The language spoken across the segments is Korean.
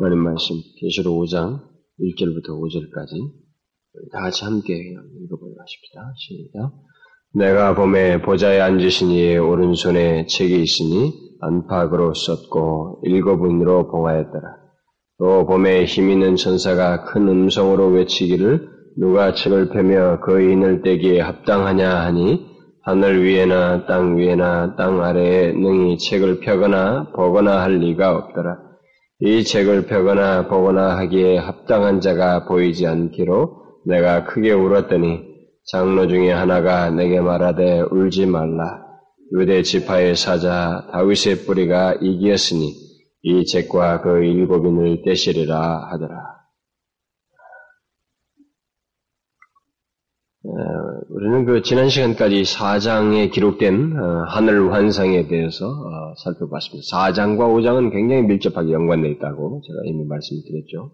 하나님 말씀 계시록 5장 1절부터 5절까지 다 같이 함께 읽어보려 하십니다. 시작. 내가 봄에 보좌에 앉으신 이의 오른손에 책이 있으니 안팎으로 썼고 일곱 인으로 봉하였더라. 또 봄에 힘 있는 천사가 큰 음성으로 외치기를 누가 책을 펴며 그 인을 떼기에 합당하냐 하니 하늘 위에나 땅 위에나 땅 아래에 능히 책을 펴거나 보거나 할 리가 없더라. 이 책을 펴거나 보거나 하기에 합당한 자가 보이지 않기로 내가 크게 울었더니 장로 중에 하나가 내게 말하되 울지 말라. 유대 지파의 사자 다윗의 뿌리가 이기었으니 이 책과 그 일곱인을 떼시리라 하더라. 어, 우리는 그 지난 시간까지 사장에 기록된 어, 하늘 환상에 대해서 어, 살펴봤습니다. 사장과오장은 굉장히 밀접하게 연관되어 있다고 제가 이미 말씀드렸죠.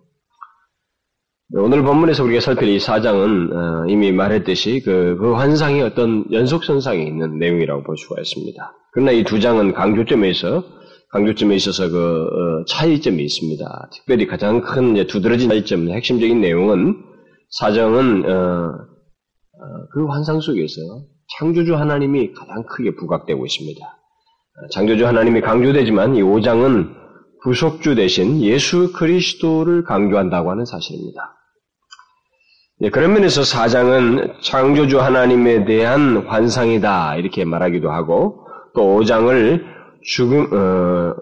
네, 오늘 본문에서 우리가 살필 이 사장은 이미 말했듯이 그, 그 환상이 어떤 연속선상에 있는 내용이라고 볼 수가 있습니다. 그러나 이 두 장은 강조점에 있어 강조점에 있어서 그 차이점이 있습니다. 특별히 가장 큰 두드러진 차이점, 핵심적인 내용은 사정은 어, 그 환상 속에서 창조주 하나님이 가장 크게 부각되고 있습니다. 어, 창조주 하나님이 강조되지만 이 5장은 구속주 대신 예수 그리스도를 강조한다고 하는 사실입니다. 네, 그런 면에서 4장은 창조주 하나님에 대한 환상이다 이렇게 말하기도 하고 또 5장을 죽음 어,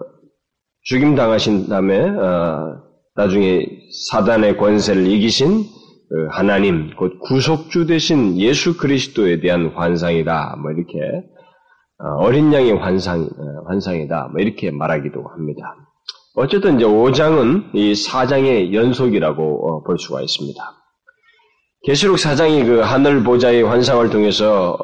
죽임 당하신 다음에 어, 나중에 사단의 권세를 이기신 그 하나님, 곧 구속주 대신 예수 그리스도에 대한 환상이다. 뭐 이렇게 어, 어린 양의 환상 어, 환상이다. 뭐 이렇게 말하기도 합니다. 어쨌든 이제 5장은 이 4장의 연속이라고 어, 볼 수가 있습니다. 계시록 4장이 그 하늘 보좌의 환상을 통해서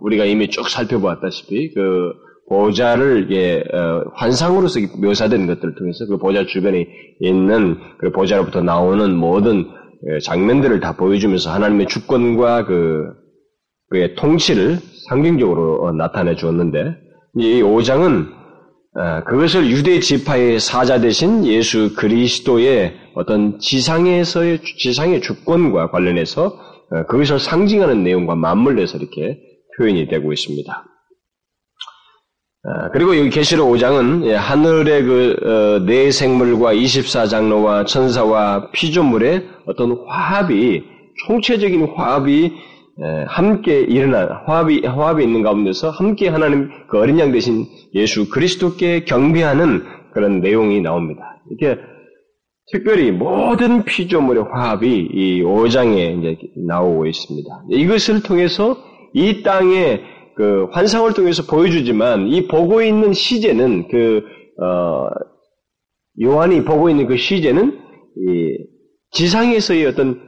우리가 이미 쭉 살펴보았다시피 그 보좌를 이게 환상으로서 묘사된 것들을 통해서 그 보좌 주변에 있는 그 보좌로부터 나오는 모든 예, 장면들을 다 보여주면서 하나님의 주권과 그, 그의 통치를 상징적으로 어, 나타내 주었는데, 이 5장은 어, 그것을 유대 지파의 사자 대신 예수 그리스도의 어떤 지상에서의, 지상의 주권과 관련해서 어, 그것을 상징하는 내용과 맞물려서 이렇게 표현이 되고 있습니다. 아, 그리고 여기 계시록 5장은 예, 하늘의 그네 어, 생물과 24장로와 천사와 피조물의 어떤 화합이 총체적인 화합이 함께 일어난 화합이 화합이 있는 가운데서 함께 하나님 그 어린 양 대신 예수 그리스도께 경배하는 그런 내용이 나옵니다. 이렇게 특별히 모든 피조물의 화합이 이 5장에 이제 나오고 있습니다. 이것을 통해서 이 땅에 그 환상을 통해서 보여주지만 이 보고 있는 시제는 그 어, 요한이 보고 있는 그 시제는 지상에서의 어떤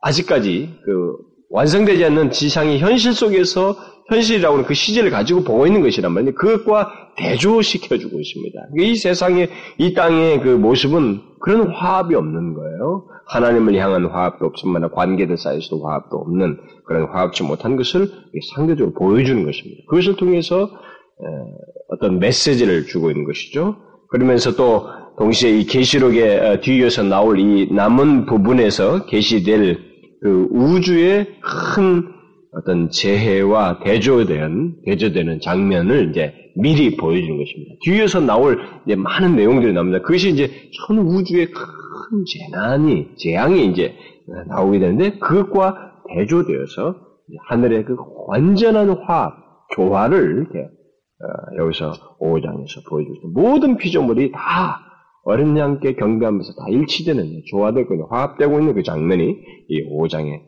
아직까지 그 완성되지 않는 지상의 현실 속에서 현실이라고 하는 그 시제를 가지고 보고 있는 것이란 말이에요. 그것과 대조시켜주고 있습니다. 이 세상의, 이 땅의 그 모습은 그런 화합이 없는 거예요. 하나님을 향한 화합도 없지만 관계들 사이에서도 화합도 없는 그런 화합치 못한 것을 상대적으로 보여주는 것입니다. 그것을 통해서 어떤 메시지를 주고 있는 것이죠. 그러면서 또 동시에 이 계시록에 어, 뒤이어서 나올 이 남은 부분에서 계시될 그 우주의 큰 어떤 재해와 대조된 대조되는 장면을 이제 미리 보여주는 것입니다. 뒤에서 나올 이제 많은 내용들이 나옵니다. 그것이 이제 전 우주의 큰 재난이 재앙이 이제 나오게 되는데 그것과 대조되어서 하늘의 그 완전한 화합, 조화를 이렇게 어, 여기서 5장에서 보여주죠. 모든 피조물이 다 어린 양께 경배하면서 다 일치되는 조화되고 화합되고 있는 그 장면이 이 5장에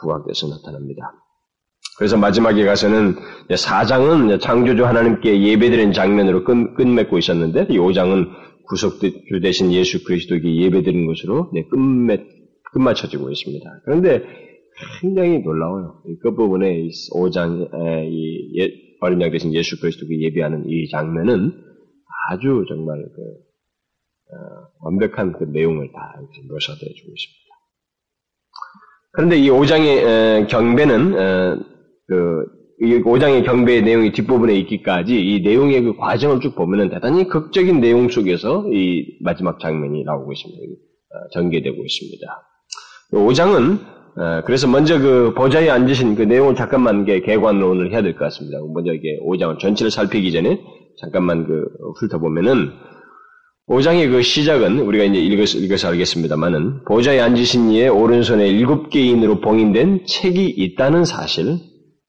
부각돼서 나타납니다. 그래서 마지막에 가서는 4장은 창조주 하나님께 예배드리는 장면으로 끝, 끝맺고 있었는데 이 5장은 구속주 대신 예수 그리스도에게 예배드리는 것으로 끝맺, 끝마쳐지고 있습니다. 그런데 굉장히 놀라워요. 이 끝부분에 5장 이 예, 어린 양 대신 예수 그리스도께 예배하는 이 장면은 아주 정말 그, 어, 완벽한 그 내용을 다 묘사해 주고 있습니다. 그런데 이 5장의 에, 경배는 에, 그이 5장의 경배의 내용이 뒷부분에 있기까지 이 내용의 그 과정을 쭉 보면은 대단히 극적인 내용 속에서 이 마지막 장면이 나오고 있습니다. 어, 전개되고 있습니다. 5장은 어, 그래서 먼저 그 보좌에 앉으신 그 내용을 잠깐만 개관론을 해야 될 것 같습니다. 먼저 이게 5장을 전체를 살피기 전에 잠깐만 그 훑어보면은 5장의 그 시작은 우리가 이제 읽어서, 읽어서 알겠습니다만은 보좌에 앉으신 이의 오른손에 일곱 개인으로 봉인된 책이 있다는 사실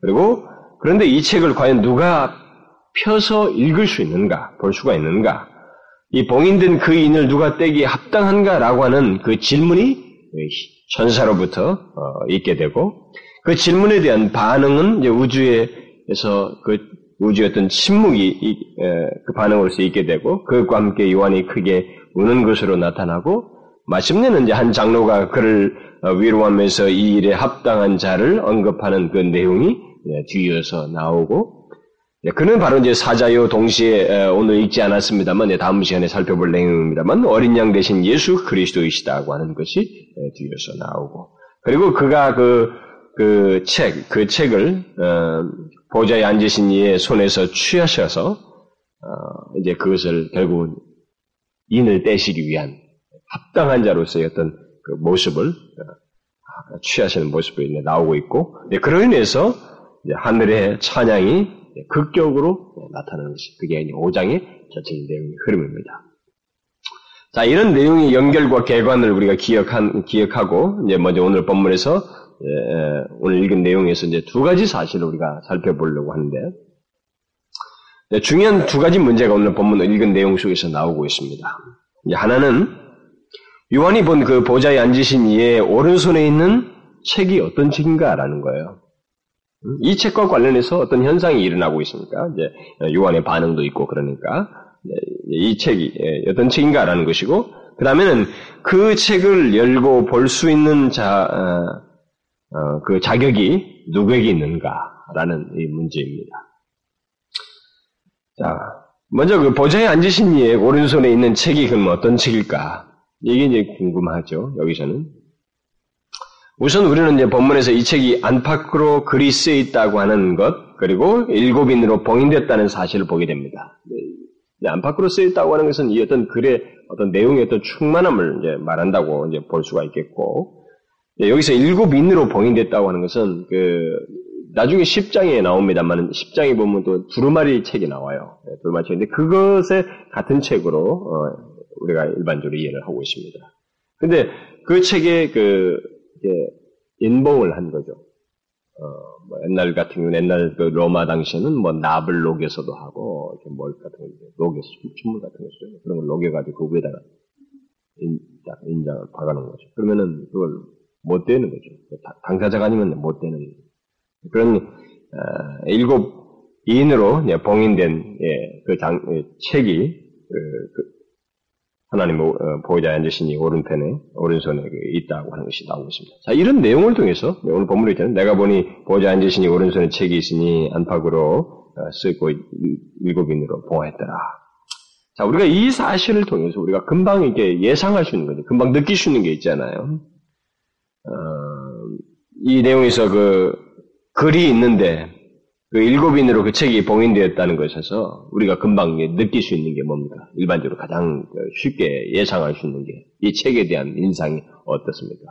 그리고 그런데 이 책을 과연 누가 펴서 읽을 수 있는가, 볼 수가 있는가, 이 봉인된 그 인을 누가 떼기에 합당한가라고 하는 그 질문이 천사로부터 어, 있게 되고, 그 질문에 대한 반응은 이제 우주에서 그 우주의 어떤 침묵이 그 반응으로서 있게 되고, 그것과 함께 요한이 크게 우는 것으로 나타나고, 마침내는 이제 한 장로가 그를 어, 위로하면서 이 일에 합당한 자를 언급하는 그 내용이 예, 뒤이어서 나오고 예, 그는 바로 이제 사자요 동시에 오늘 읽지 않았습니다만 다음 시간에 살펴볼 내용입니다만 어린 양 대신 예수 그리스도이시다고 하는 것이 예, 뒤이어서 나오고 그리고 그가 그 그 책, 그 책을 어, 보좌에 앉으신 이의 손에서 취하셔서 어, 이제 그것을 결국은 인을 떼시기 위한 합당한 자로서의 어떤 그 모습을 어, 취하시는 모습이 나오고 있고, 그로 인해서 하늘의 찬양이 극격으로 나타나는 것이 그게 5장의 전체적인 내용의 흐름입니다. 자, 이런 내용의 연결과 개관을 우리가 기억한, 기억하고, 이제 먼저 오늘 본문에서, 예, 오늘 읽은 내용에서 이제 두 가지 사실을 우리가 살펴보려고 하는데, 네, 중요한 두 가지 문제가 오늘 본문 읽은 내용 속에서 나오고 있습니다. 하나는, 요한이 본 그 보좌에 앉으신 이의 오른손에 있는 책이 어떤 책인가라는 거예요. 이 책과 관련해서 어떤 현상이 일어나고 있습니까? 이제 요한의 반응도 있고 그러니까 이 책이 예, 어떤 책인가라는 것이고 그 다음에는 그 책을 열고 볼 수 있는 자, 어, 어, 그 자격이 누구에게 있는가라는 이 문제입니다. 자, 먼저 그 보좌에 앉으신 이의 오른손에 있는 책이 그럼 어떤 책일까? 이게 이제 궁금하죠. 여기서는 우선 우리는 이제 본문에서 이 책이 안팎으로 쓰여 있다고 하는 것, 그리고 일곱인으로 봉인됐다는 사실을 보게 됩니다. 안팎으로 쓰여 있다고 하는 것은 이 어떤 글의 어떤 내용의 어떤 충만함을 이제 말한다고 이제 볼 수가 있겠고, 여기서 일곱인으로 봉인됐다고 하는 것은 그 나중에 10장에 나옵니다만 10장에 보면 또 두루마리 책이 나와요. 네, 두루마리 책인데 그것에 같은 책으로 어, 우리가 일반적으로 이해를 하고 있습니다. 근데 그 책의 그 인봉을 한 거죠. 어, 뭐 옛날 같은 경우는 옛날 그 로마 당시에는 뭐 납을 녹여서도 하고, 이렇게 뭘 같은 거, 녹여서, 춤물 같은 거 있어요. 그런 걸 녹여가지고 그 위에다가 인, 인장을 박아놓은 거죠. 그러면은 그걸 못 되는 거죠. 당사자가 아니면 못 되는 그런 어, 일곱 인으로 봉인된 예, 그 장, 예, 책이 그, 그 하나님 어, 보호자에 앉으시니 오른편에 오른손에 그 있다고 하는 것이 나오고 있습니다. 자 이런 내용을 통해서 오늘 본문에 있잖아요. 내가 보니 보호자에 앉으시니 오른손에 책이 있으니 안팎으로 어, 쓰고 일곱인으로 보호했더라. 자 우리가 이 사실을 통해서 우리가 금방 이게 예상할 수 있는 거죠. 금방 느낄 수 있는 게 있잖아요. 어, 이 내용에서 그 글이 있는데 그 일곱인으로 그 책이 봉인되었다는 것에서 우리가 금방 느낄 수 있는 게 뭡니까? 일반적으로 가장 쉽게 예상할 수 있는 게 이 책에 대한 인상이 어떻습니까?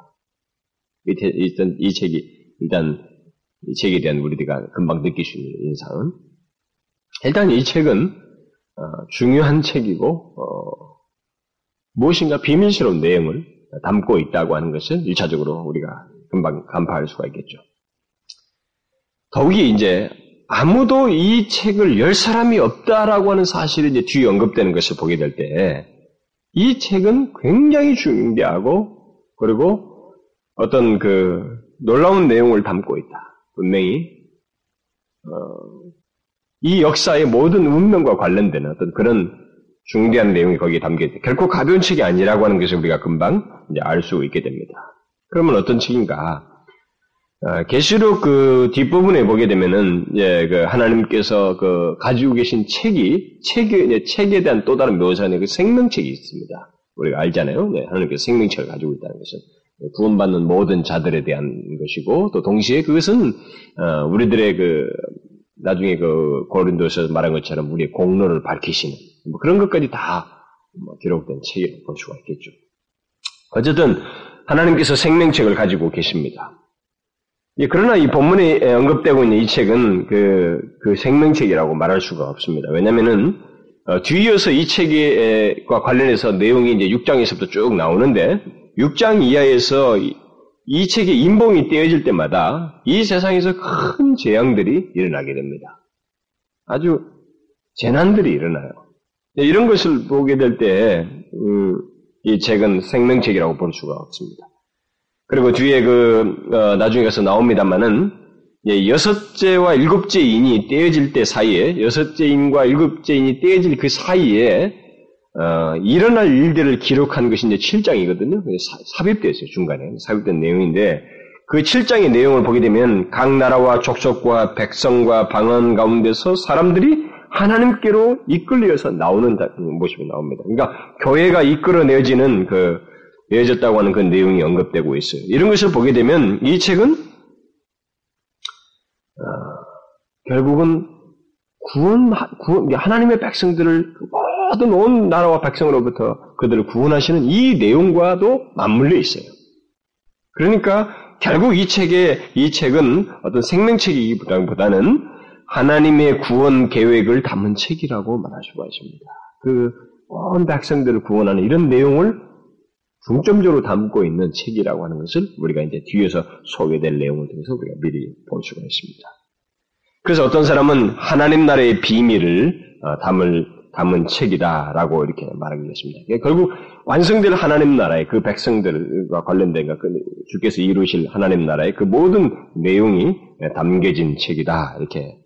일단 이 책이 일단 이 책에 대한 우리가 금방 느낄 수 있는 인상은 일단 이 책은 어, 중요한 책이고 어, 무엇인가 비밀스러운 내용을 담고 있다고 하는 것을 일차적으로 우리가 금방 간파할 수가 있겠죠. 더욱이 이제 아무도 이 책을 열 사람이 없다라고 하는 사실이 이제 뒤에 언급되는 것을 보게 될 때, 이 책은 굉장히 중대하고, 그리고 어떤 그 놀라운 내용을 담고 있다. 분명히, 어, 이 역사의 모든 운명과 관련되는 어떤 그런 중대한 내용이 거기에 담겨 있다. 결코 가벼운 책이 아니라고 하는 것을 우리가 금방 이제 알 수 있게 됩니다. 그러면 어떤 책인가? 아, 계시록 그 뒷부분에 보게 되면은 예, 그 하나님께서 그 가지고 계신 책이 책에 책에 대한 또 다른 묘사는 그 생명책이 있습니다. 우리가 알잖아요. 네, 하나님께서 생명책을 가지고 있다는 것은 구원받는 모든 자들에 대한 것이고 또 동시에 그것은 어, 우리들의 그 나중에 그 고린도에서 말한 것처럼 우리의 공로를 밝히시는 뭐 그런 것까지 다 뭐 기록된 책이라고 볼 수가 있겠죠. 어쨌든 하나님께서 생명책을 가지고 계십니다. 예, 그러나 이 본문에 언급되고 있는 이 책은 그, 그 생명책이라고 말할 수가 없습니다. 왜냐면은, 어, 뒤이어서 이 책과 관련해서 내용이 이제 6장에서부터 쭉 나오는데, 6장 이하에서 이, 이 책의 인봉이 떼어질 때마다 이 세상에서 큰 재앙들이 일어나게 됩니다. 아주 재난들이 일어나요. 예, 이런 것을 보게 될 때, 음, 이 책은 생명책이라고 볼 수가 없습니다. 그리고 뒤에 그 어, 나중에 가서 나옵니다만은 예, 여섯째와 일곱째 인이 떼어질 때 사이에 여섯째 인과 일곱째 인이 떼어질 그 사이에 어, 일어날 일들을 기록한 것이 이제 7장이거든요. 삽입되어 있어요. 중간에 삽입된 내용인데 그 7장의 내용을 보게 되면 각 나라와 족속과 백성과 방언 가운데서 사람들이 하나님께로 이끌려서 나오는 모습이 나옵니다. 그러니까 교회가 이끌어내지는 그 내어졌다고 하는 그 내용이 언급되고 있어요. 이런 것을 보게 되면 이 책은 어, 결국은 구원, 구원, 하나님의 백성들을 모든 온 나라와 백성으로부터 그들을 구원하시는 이 내용과도 맞물려 있어요. 그러니까 결국 이 책의 이 책은 어떤 생명책이기보다는 하나님의 구원 계획을 담은 책이라고 말할 수가 있습니다. 그 온 백성들을 구원하는 이런 내용을 중점적으로 담고 있는 책이라고 하는 것을 우리가 이제 뒤에서 소개될 내용을 통해서 우리가 미리 볼 수가 있습니다. 그래서 어떤 사람은 하나님 나라의 비밀을 어, 담을 담은 책이다라고 이렇게 말하겠습니다. 결국 완성될 하나님 나라의 그 백성들과 관련된 것, 그 주께서 이루실 하나님 나라의 그 모든 내용이 담겨진 책이다 이렇게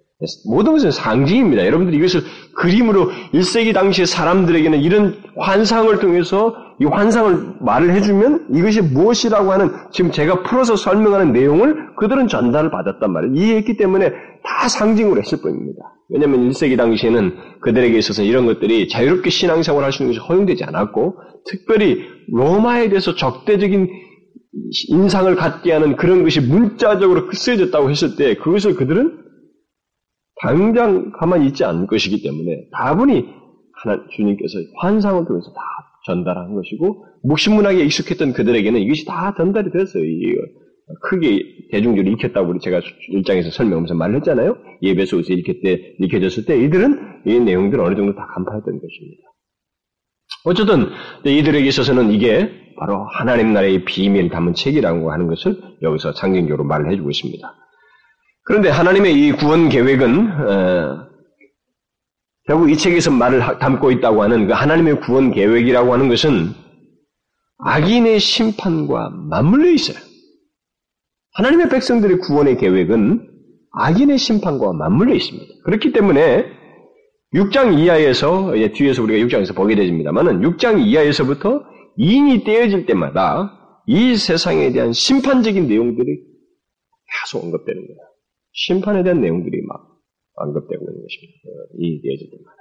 모든 것은 상징입니다. 여러분들이 이것을 그림으로 1세기 당시의 사람들에게는 이런 환상을 통해서 이 환상을 말을 해주면 이것이 무엇이라고 하는 지금 제가 풀어서 설명하는 내용을 그들은 전달을 받았단 말이에요. 이해했기 때문에 다 상징으로 했을 뿐입니다. 왜냐하면 1세기 당시에는 그들에게 있어서 이런 것들이 자유롭게 신앙생활 할 수 있는 것이 허용되지 않았고 특별히 로마에 대해서 적대적인 인상을 갖게 하는 그런 것이 문자적으로 쓰여졌다고 했을 때 그것을 그들은 당장 가만히 있지 않을 것이기 때문에 다분히 하나 주님께서 환상을 통해서 다 전달한 것이고 묵신문학에 익숙했던 그들에게는 이것이 다 전달이 됐어요. 크게 대중적으로 읽혔다고 우리 제가 일장에서 설명하면서 말을 했잖아요. 예배소에서 읽혔 때, 읽혀졌을 때 이들은 이 내용들을 어느 정도 다 간파했던 것입니다. 어쨌든 이들에게 있어서는 이게 바로 하나님 나라의 비밀 담은 책이라고 하는 것을 여기서 상징적으로 말을 해주고 있습니다. 그런데 하나님의 이 구원 계획은 어, 결국 이 책에서 말을 담고 있다고 하는 그 하나님의 구원 계획이라고 하는 것은 악인의 심판과 맞물려 있어요. 하나님의 백성들의 구원의 계획은 악인의 심판과 맞물려 있습니다. 그렇기 때문에 6장 이하에서 뒤에서 우리가 6장에서 보게 되집니다만은 6장 이하에서부터 인이 떼어질 때마다 이 세상에 대한 심판적인 내용들이 계속 언급되는 거예요. 심판에 대한 내용들이 막 언급되고 있는 것입니다. 이얘기해질 때마다.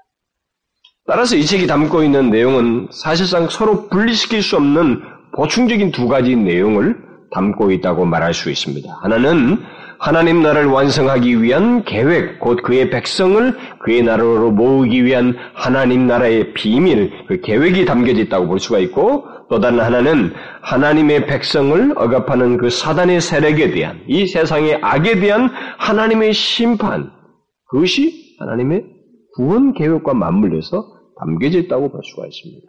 따라서 이 책이 담고 있는 내용은 사실상 서로 분리시킬 수 없는 보충적인 두 가지 내용을 담고 있다고 말할 수 있습니다. 하나는 하나님 나라를 완성하기 위한 계획, 곧 그의 백성을 그의 나라로 모으기 위한 하나님 나라의 비밀, 그 계획이 담겨져 있다고 볼 수가 있고, 또 다른 하나는 하나님의 백성을 억압하는 그 사단의 세력에 대한, 이 세상의 악에 대한 하나님의 심판, 그것이 하나님의 구원 계획과 맞물려서 담겨져 있다고 볼 수가 있습니다.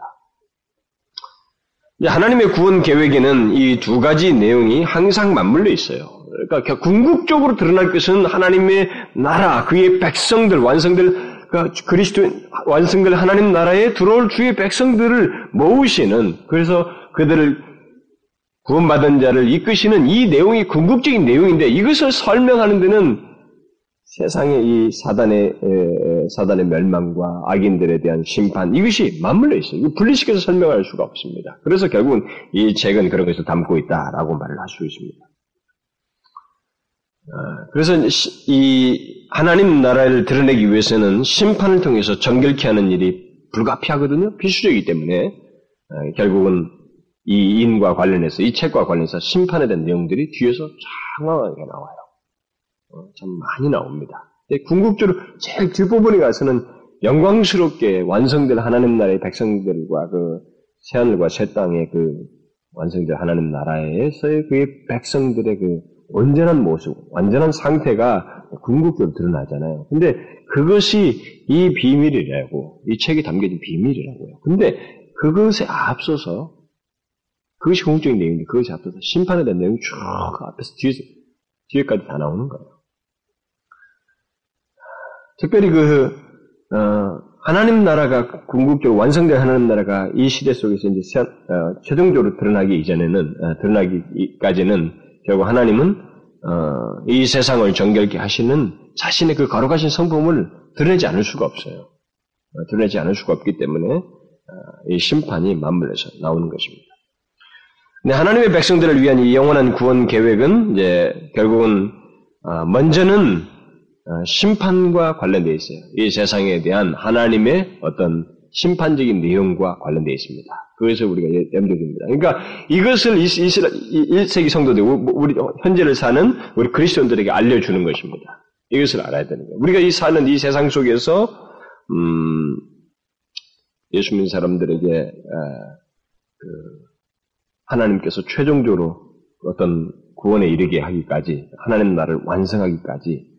하나님의 구원 계획에는 이 두 가지 내용이 항상 맞물려 있어요. 그러니까 궁극적으로 드러날 것은 하나님의 나라, 그의 백성들, 완성될 그러니까 그리스도 완성될 하나님 나라에 들어올 주의 백성들을 모으시는 그래서 그들을 구원받은 자를 이끄시는 이 내용이 궁극적인 내용인데 이것을 설명하는 데는 세상의 이 사단의 사단의 멸망과 악인들에 대한 심판 이것이 맞물려 있어요. 분리시켜서 설명할 수가 없습니다. 그래서 결국은 이 책은 그런 것을 담고 있다라고 말을 할 수 있습니다. 아, 그래서 이 하나님 나라를 드러내기 위해서는 심판을 통해서 정결케 하는 일이 불가피하거든요. 필수적이기 때문에 아, 결국은 이 인과 관련해서 이 책과 관련해서 심판에 대한 내용들이 뒤에서 장황하게 나와요. 어, 참 많이 나옵니다. 궁극적으로 제일 뒷부분에 가서는 영광스럽게 완성될 하나님 나라의 백성들과 그 새하늘과 새 땅의 그 완성될 하나님 나라에서의 그의 백성들의 그 온전한 모습, 완전한 상태가 궁극적으로 드러나잖아요. 근데 그것이 이 비밀이라고, 이 책에 담겨진 비밀이라고요. 근데 그것에 앞서서, 그것이 궁극적인 내용인데, 그것에 앞서서 심판에 대한 내용이 쭉 앞에서 뒤에서, 뒤에까지 다 나오는 거예요. 특별히 그, 어, 하나님 나라가 궁극적으로 완성된 하나님 나라가 이 시대 속에서 이제 어, 최종적으로 드러나기 이전에는 어, 드러나기까지는 결국 하나님은 어, 이 세상을 정결케 하시는 자신의 그 거룩하신 성품을 드러내지 않을 수가 없어요. 어, 드러내지 않을 수가 없기 때문에 어, 이 심판이 맞물려서 나오는 것입니다. 근데 하나님의 백성들을 위한 이 영원한 구원 계획은 이제 결국은 어, 먼저는 어, 심판과 관련되어 있어요. 이 세상에 대한 하나님의 어떤 심판적인 내용과 관련되어 있습니다. 그것을 우리가 염두에 둡니다. 그러니까 이것을 1세기 성도들, 우리 현재를 사는 우리 그리스도인들에게 알려주는 것입니다. 이것을 알아야 되는 거예요. 우리가 이 사는 이 세상 속에서 음, 예수 믿는 사람들에게 에, 그 하나님께서 최종적으로 어떤 구원에 이르게 하기까지 하나님 나를 완성하기까지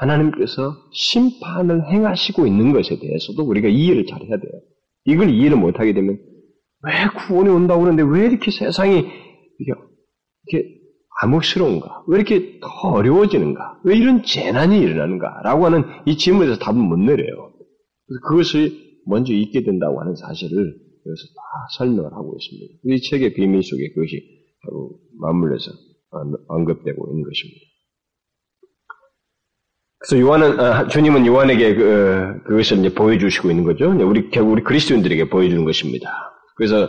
하나님께서 심판을 행하시고 있는 것에 대해서도 우리가 이해를 잘 해야 돼요. 이걸 이해를 못하게 되면 왜 구원이 온다고 그러는데 왜 이렇게 세상이 이렇게, 이렇게 암흑스러운가? 왜 이렇게 더 어려워지는가? 왜 이런 재난이 일어나는가? 라고 하는 이 질문에서 답은 못 내려요. 그래서 그것을 먼저 잊게 된다고 하는 사실을 여기서 다 설명을 하고 있습니다. 이 책의 비밀 속에 그것이 바로 맞물려서 언급되고 있는 것입니다. 그래서 요한은 아, 주님은 요한에게 그, 그것을 이제 보여주시고 있는 거죠. 우리 결국 우리 그리스도인들에게 보여주는 것입니다. 그래서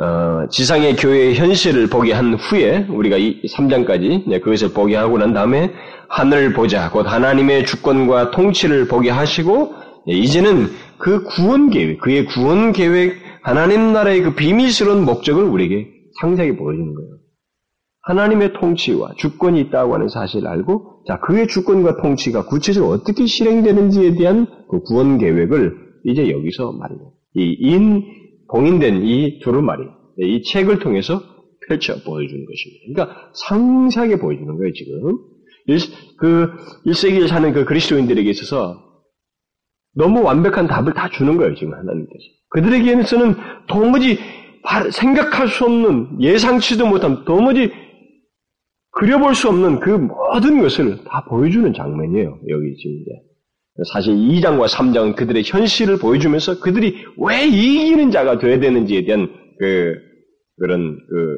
어, 지상의 교회의 현실을 보게 한 후에 우리가 이 3장까지 그것을 보게 하고 난 다음에 하늘을 보자 곧 하나님의 주권과 통치를 보게 하시고 이제는 그 구원 계획, 그의 구원 계획, 하나님 나라의 그 비밀스러운 목적을 우리에게 상세하게 보여주는 거예요. 하나님의 통치와 주권이 있다고 하는 사실을 알고, 자, 그의 주권과 통치가 구체적으로 어떻게 실행되는지에 대한 그 구원 계획을 이제 여기서 말해요. 이 인, 봉인된 이 두루마리, 이 책을 통해서 펼쳐 보여주는 것입니다. 그러니까 상세하게 보여주는 거예요, 지금. 일, 그 1세기를 사는 그 그리스도인들에게 있어서 너무 완벽한 답을 다 주는 거예요, 지금 하나님께서. 그들에게는 도무지 생각할 수 없는, 예상치도 못한, 도무지 그려볼 수 없는 그 모든 것을 다 보여주는 장면이에요, 여기 지금 이제. 사실 2장과 3장은 그들의 현실을 보여주면서 그들이 왜 이기는 자가 되어야 되는지에 대한 그, 그런 그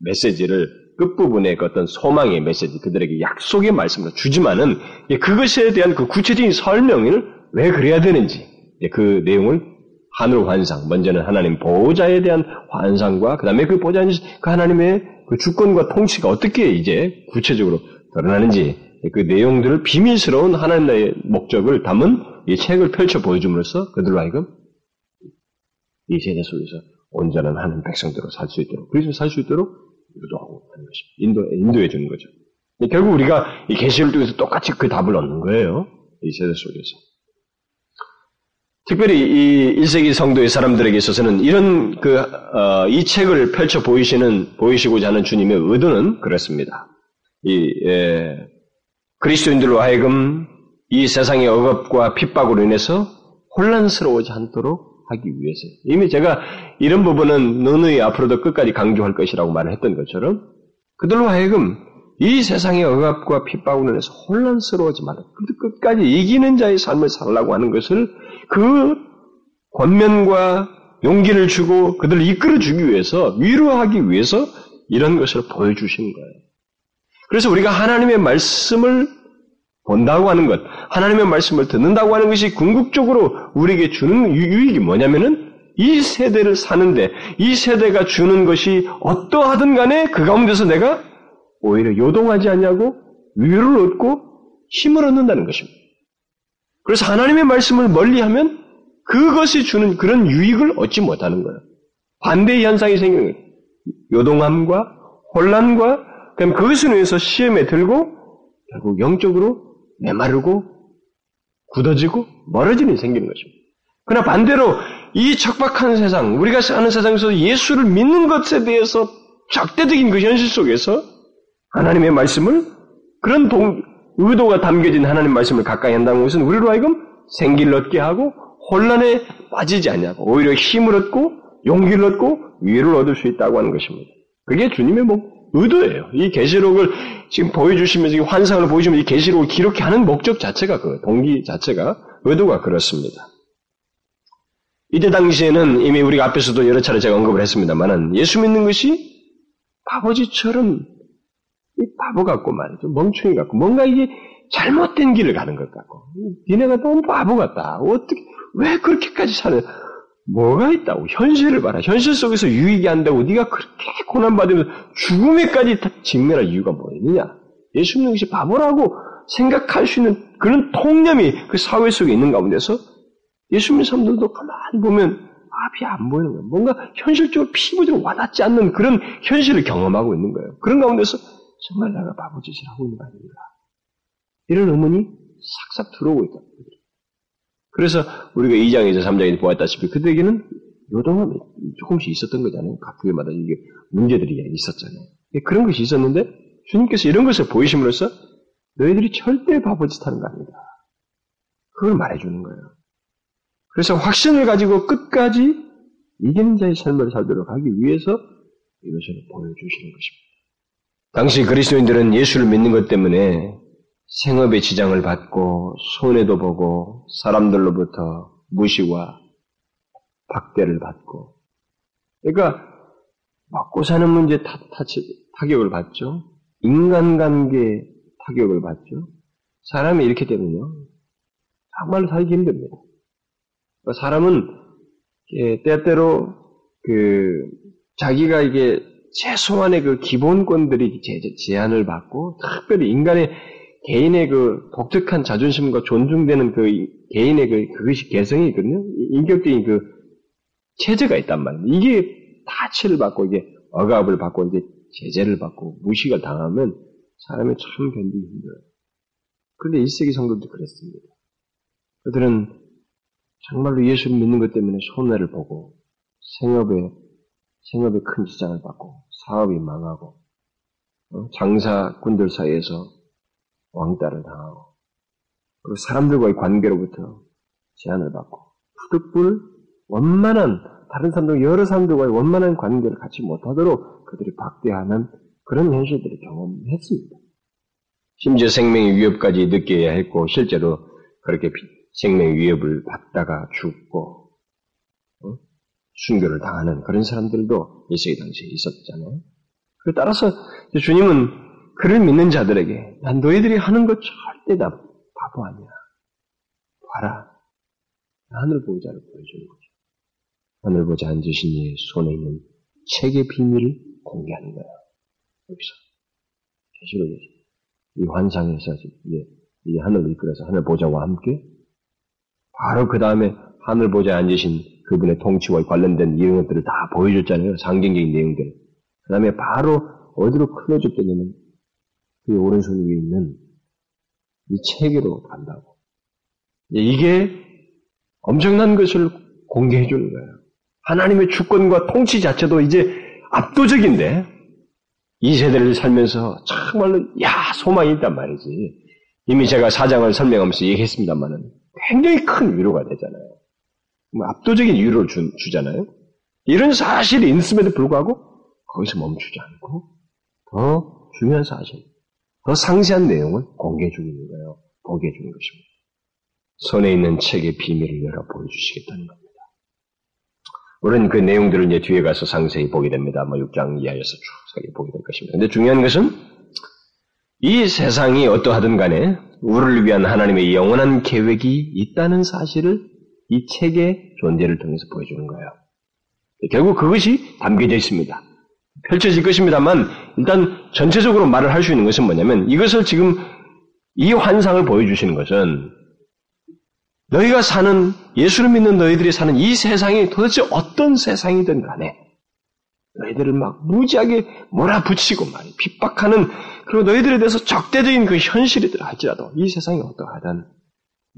메시지를 끝부분에 그 어떤 소망의 메시지, 그들에게 약속의 말씀을 주지만은 그것에 대한 그 구체적인 설명을 왜 그래야 되는지 그 내용을 하늘 환상, 먼저는 하나님 보호자에 대한 환상과 그 다음에 그 보호자 그 하나님의 그 주권과 통치가 어떻게 이제 구체적으로 드러나는지 그 내용들을 비밀스러운 하나님의 목적을 담은 이 책을 펼쳐 보여줌으로써 그들로 하여금 이 세대 속에서 온전한 하는 백성대로 살 수 있도록 그래서 살수 있도록 유도하고 하는 것입니다. 인도 인도해 주는 거죠. 결국 우리가 이 계시를 통해서 똑같이 그 답을 얻는 거예요. 이 세대 속에서. 특별히 이 1세기 성도의 사람들에게 있어서는 이런 그, 어, 이 책을 펼쳐 보이시는, 보이시고자 하는 주님의 의도는 그렇습니다. 이, 예, 그리스도인들로 하여금 이 세상의 억압과 핍박으로 인해서 혼란스러워지 않도록 하기 위해서. 이미 제가 이런 부분은 너의 앞으로도 끝까지 강조할 것이라고 말을 했던 것처럼 그들로 하여금 이 세상의 억압과 핍박으로 인해서 혼란스러워지 말라. 끝까지 이기는 자의 삶을 살라고 하는 것을 그 권면과 용기를 주고 그들을 이끌어 주기 위해서, 위로하기 위해서 이런 것을 보여주신 거예요. 그래서 우리가 하나님의 말씀을 본다고 하는 것, 하나님의 말씀을 듣는다고 하는 것이 궁극적으로 우리에게 주는 유익이 뭐냐면은 이 세대를 사는데 이 세대가 주는 것이 어떠하든 간에 그 가운데서 내가 오히려 요동하지 않냐고 위로를 얻고 힘을 얻는다는 것입니다. 그래서 하나님의 말씀을 멀리하면 그것이 주는 그런 유익을 얻지 못하는 거예요. 반대의 현상이 생기는 거예요. 요동함과 혼란과 그럼 그것을 위해서 시험에 들고 결국 영적으로 메마르고 굳어지고 멀어지는 생기는 것입니다. 그러나 반대로 이 척박한 세상, 우리가 사는 세상에서 예수를 믿는 것에 대해서 적대적인 그 현실 속에서 하나님의 말씀을 그런 동, 의도가 담겨진 하나님 말씀을 가까이 한다는 것은 우리로 하여금 생기를 얻게 하고 혼란에 빠지지 않냐고 오히려 힘을 얻고 용기를 얻고 위를 얻을 수 있다고 하는 것입니다. 그게 주님의 목 의도예요. 이 계시록을 지금 보여주시면서 이 환상을 보여주면 이 계시록을 기록해 하는 목적 자체가 그 동기 자체가 의도가 그렇습니다. 이때 당시에는 이미 우리가 앞에서도 여러 차례 제가 언급을 했습니다만은 예수 믿는 것이 바보지처럼 이 바보 같고 말이죠. 멍충이 같고 뭔가 이게 잘못된 길을 가는 것 같고 니네가 너무 바보 같다. 어떻게 왜 그렇게까지 사는 뭐가 있다고 현실을 봐라. 현실 속에서 유익이 안 되고 네가 그렇게 고난 받으면 죽음에까지 직면할 이유가 뭐 있느냐? 예수 믿는 것이 바보라고 생각할 수 있는 그런 통념이 그 사회 속에 있는 가운데서 예수 믿는 사람들도 가만히 보면 앞이 안 보이는 거예요. 뭔가 현실적으로 피부적으로 와닿지 않는 그런 현실을 경험하고 있는 거예요. 그런 가운데서 정말 내가 바보 짓을 하고 있는 거 아닌가. 이런 의문이 싹싹 들어오고 있다. 그래서 우리가 2장에서 3장에 보았다시피 그들에게는 요동함이 조금씩 있었던 거잖아요. 각 교회마다 이게 문제들이 있었잖아요. 그런 것이 있었는데 주님께서 이런 것을 보이심으로써 너희들이 절대 바보짓 하는 거 아니다. 그걸 말해주는 거예요. 그래서 확신을 가지고 끝까지 이기는 자의 삶을 살도록 하기 위해서 이것을 보여주시는 것입니다. 당시 그리스도인들은 예수를 믿는 것 때문에 생업의 지장을 받고 손해도 보고 사람들로부터 무시와 박대를 받고 그러니까 먹고 사는 문제 타, 타, 타격을 받죠. 인간관계 타격을 받죠. 사람이 이렇게 되면요. 정말로 살기 힘듭니다. 그러니까 사람은 때때로 그 자기가 이게 최소한의 그 기본권들이 제한을 받고 특별히 인간의 개인의 그 독특한 자존심과 존중되는 그 개인의 그 그것이 개성이 있거든요. 인격적인 그 체제가 있단 말이에요. 이게 타치를 받고 이게 억압을 받고 이게 제재를 받고 무시가 당하면 사람이 참 견디기 힘들어요. 그런데 1세기 성도도 그랬습니다. 그들은 정말로 예수를 믿는 것 때문에 손해를 보고 생업에 생업에 큰 지장을 받고 사업이 망하고 어? 장사꾼들 사이에서 왕따를 당하고 그리고 사람들과의 관계로부터 제한을 받고 푸득불 원만한 다른 사람들 여러 사람들과의 원만한 관계를 갖지 못하도록 그들이 박대하는 그런 현실들을 경험했습니다. 심지어 생명의 위협까지 느껴야 했고 실제로 그렇게 생명의 위협을 받다가 죽고 어? 순교를 당하는 그런 사람들도 일세기 당시에 있었잖아요. 그 따라서 주님은 그를 믿는 자들에게 난 너희들이 하는 것 절대 다 바보 아니야. 봐라. 하늘 보호자를 보여주는 거죠. 하늘 보자 앉으신 이의 손에 있는 책의 비밀을 공개하는 거야. 여기서. 계시록에서. 이 환상에서 이제, 이 하늘을 이끌어서 하늘 보자와 함께 바로 그 다음에 하늘 보좌에 앉으신 그분의 통치와 관련된 이런 것들을 다 보여줬잖아요. 상징적인 내용들. 그 다음에 바로 어디로 클로즈되냐면 그 오른손 위에 있는 이 체계로 간다고. 이게 엄청난 것을 공개해 주는 거예요. 하나님의 주권과 통치 자체도 이제 압도적인데 이 세대를 살면서 정말로 야 소망이 있단 말이지. 이미 제가 사장을 설명하면서 얘기했습니다만은 굉장히 큰 위로가 되잖아요. 뭐 압도적인 위로를 주, 주잖아요. 이런 사실이 있음에도 불구하고 거기서 멈추지 않고 더 중요한 사실, 더 상세한 내용을 공개해 주는 거예요. 보게 해 주는 것입니다. 손에 있는 책의 비밀을 열어 보여주시겠다는 겁니다. 우리는 그 내용들을 이제 뒤에 가서 상세히 보게 됩니다. 뭐 6장 이하에서 쭉 보게 될 것입니다. 근데 중요한 것은 이 세상이 어떠하든 간에 우리를 위한 하나님의 영원한 계획이 있다는 사실을 이 책의 존재를 통해서 보여주는 거예요. 결국 그것이 담겨져 있습니다. 펼쳐질 것입니다만 일단 전체적으로 말을 할 수 있는 것은 뭐냐면 이것을 지금 이 환상을 보여주시는 것은 너희가 사는 예수를 믿는 너희들이 사는 이 세상이 도대체 어떤 세상이든 간에 너희들을 막 무지하게 몰아붙이고 말이 핍박하는 그리고 너희들에 대해서 적대적인 그 현실이들 할지라도 이 세상이 어떠하든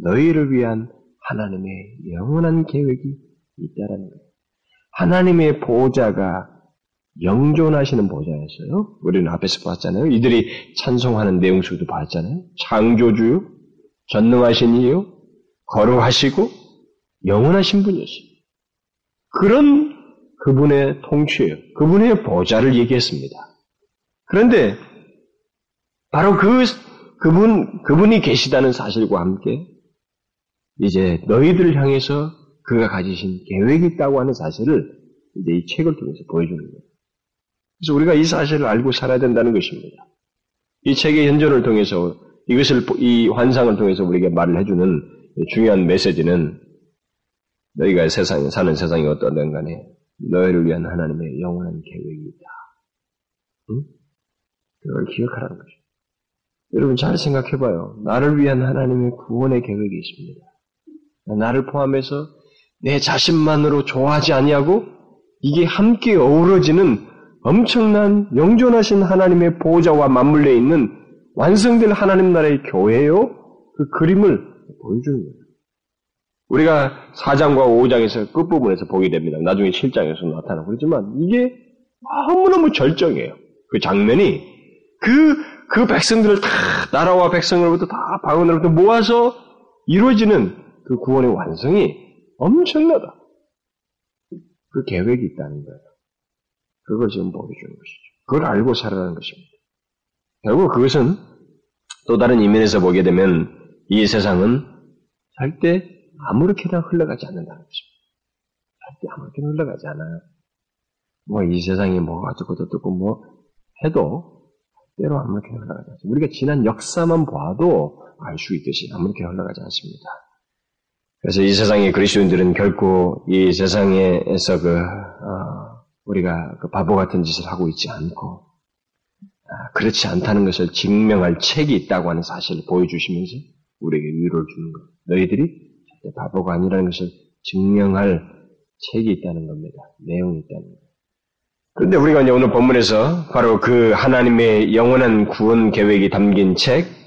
너희를 위한 하나님의 영원한 계획이 있다라는 거예요. 하나님의 보호자가 영존하시는 보호자였어요. 우리는 앞에서 봤잖아요. 이들이 찬송하는 내용 속도 봤잖아요. 창조주요, 전능하신 이요, 거룩하시고 영원하신 분이었어요. 그런 그분의 통치예요. 그분의 보좌를 얘기했습니다. 그런데 바로 그 그분 그분이 계시다는 사실과 함께 이제 너희들을 향해서 그가 가지신 계획이 있다고 하는 사실을 이제 이 책을 통해서 보여주는 거예요. 그래서 우리가 이 사실을 알고 살아야 된다는 것입니다. 이 책의 현존을 통해서 이것을 이 환상을 통해서 우리에게 말을 해주는 중요한 메시지는 너희가 세상에 사는 세상이 어떤든 간에 너희를 위한 하나님의 영원한 계획이 있다. 응? 그걸 기억하라는 것입니다. 여러분 잘 생각해봐요. 나를 위한 하나님의 구원의 계획이 있습니다. 나를 포함해서 내 자신만으로 좋아하지 아니하고 이게 함께 어우러지는 엄청난 영존하신 하나님의 보호자와 맞물려 있는 완성될 하나님 나라의 교회요 그 그림을 보여주는 거예요. 우리가 4장과 5장에서 끝부분에서 보게 됩니다. 나중에 7장에서 나타나고 그러지만 이게 너무너무 절정이에요. 그 장면이 그, 그 백성들을 다, 나라와 백성으로부터 다 방언으로부터 모아서 이루어지는 그 구원의 완성이 엄청나다. 그 계획이 있다는 거예요. 그걸 지금 보여주는 것이죠. 그걸 알고 살아가는 것입니다. 결국 그것은 또 다른 이면에서 보게 되면 이 세상은 절대 아무렇게나 흘러가지 않는다는 것입니다. 절대 아무렇게나 흘러가지 않아요. 뭐 이 세상이 뭐 어쩌고 저쩌고 뭐 해도 때로 아무렇게나 흘러가지 않습니다. 우리가 지난 역사만 봐도 알 수 있듯이 아무렇게나 흘러가지 않습니다. 그래서 이 세상의 그리스도인들은 결코 이 세상에서 그 어, 우리가 그 바보 같은 짓을 하고 있지 않고 아, 그렇지 않다는 것을 증명할 책이 있다고 하는 사실을 보여주시면서 우리에게 위로를 주는 것. 너희들이 바보가 아니라는 것을 증명할 책이 있다는 겁니다. 내용이 있다는 겁니다. 그런데 우리가 이제 오늘 본문에서 바로 그 하나님의 영원한 구원 계획이 담긴 책, 아,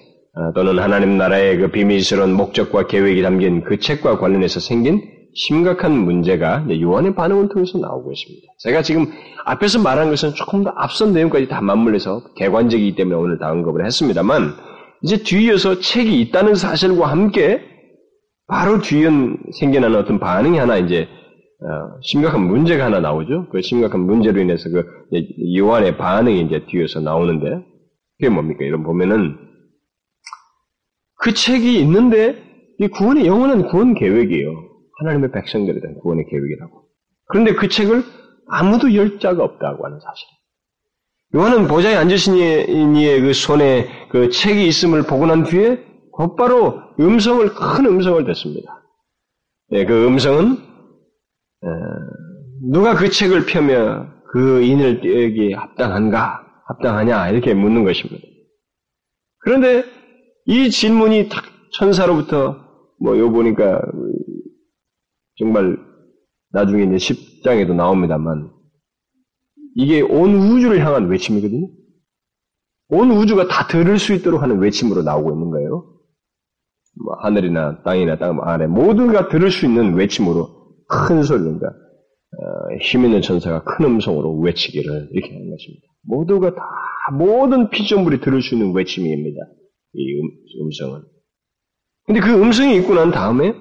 또는 하나님 나라의 그 비밀스러운 목적과 계획이 담긴 그 책과 관련해서 생긴 심각한 문제가 요한의 반응을 통해서 나오고 있습니다. 제가 지금 앞에서 말한 것은 조금 더 앞선 내용까지 다 맞물려서 개관적이기 때문에 오늘 다 언급을 했습니다만, 이제 뒤이어서 책이 있다는 사실과 함께 바로 뒤에 생겨나는 어떤 반응이 하나 이제 어, 심각한 문제가 하나 나오죠. 그 심각한 문제로 인해서 그 요한의 반응이 이제 뒤에서 나오는데 그게 뭡니까? 이런 보면은 그 책이 있는데 이 구원의 영원한 구원 계획이에요. 하나님의 백성들에 대한 구원의 계획이라고. 그런데 그 책을 아무도 열 자가 없다고 하는 사실. 요한은 보좌에 앉으신 이의 그 손에 그 책이 있음을 보고 난 뒤에 곧바로 음성을 큰 음성을 댔습니다. 네, 그 음성은 어, 누가 그 책을 펴며 그 인을 떼기 합당한가 합당하냐 이렇게 묻는 것입니다. 그런데 이 질문이 탁 천사로부터 뭐 요 보니까 정말 나중에 이제 10장에도 나옵니다만 이게 온 우주를 향한 외침이거든요. 온 우주가 다 들을 수 있도록 하는 외침으로 나오고 있는 거예요. 뭐 하늘이나 땅이나 땅 아래 모두가 들을 수 있는 외침으로 큰 소리인가 어, 힘 있는 천사가 큰 음성으로 외치기를 이렇게 하는 것입니다. 모두가 다 모든 피조물이 들을 수 있는 외침입니다. 이 음, 성은 근데 그 음성이 있고 난 다음에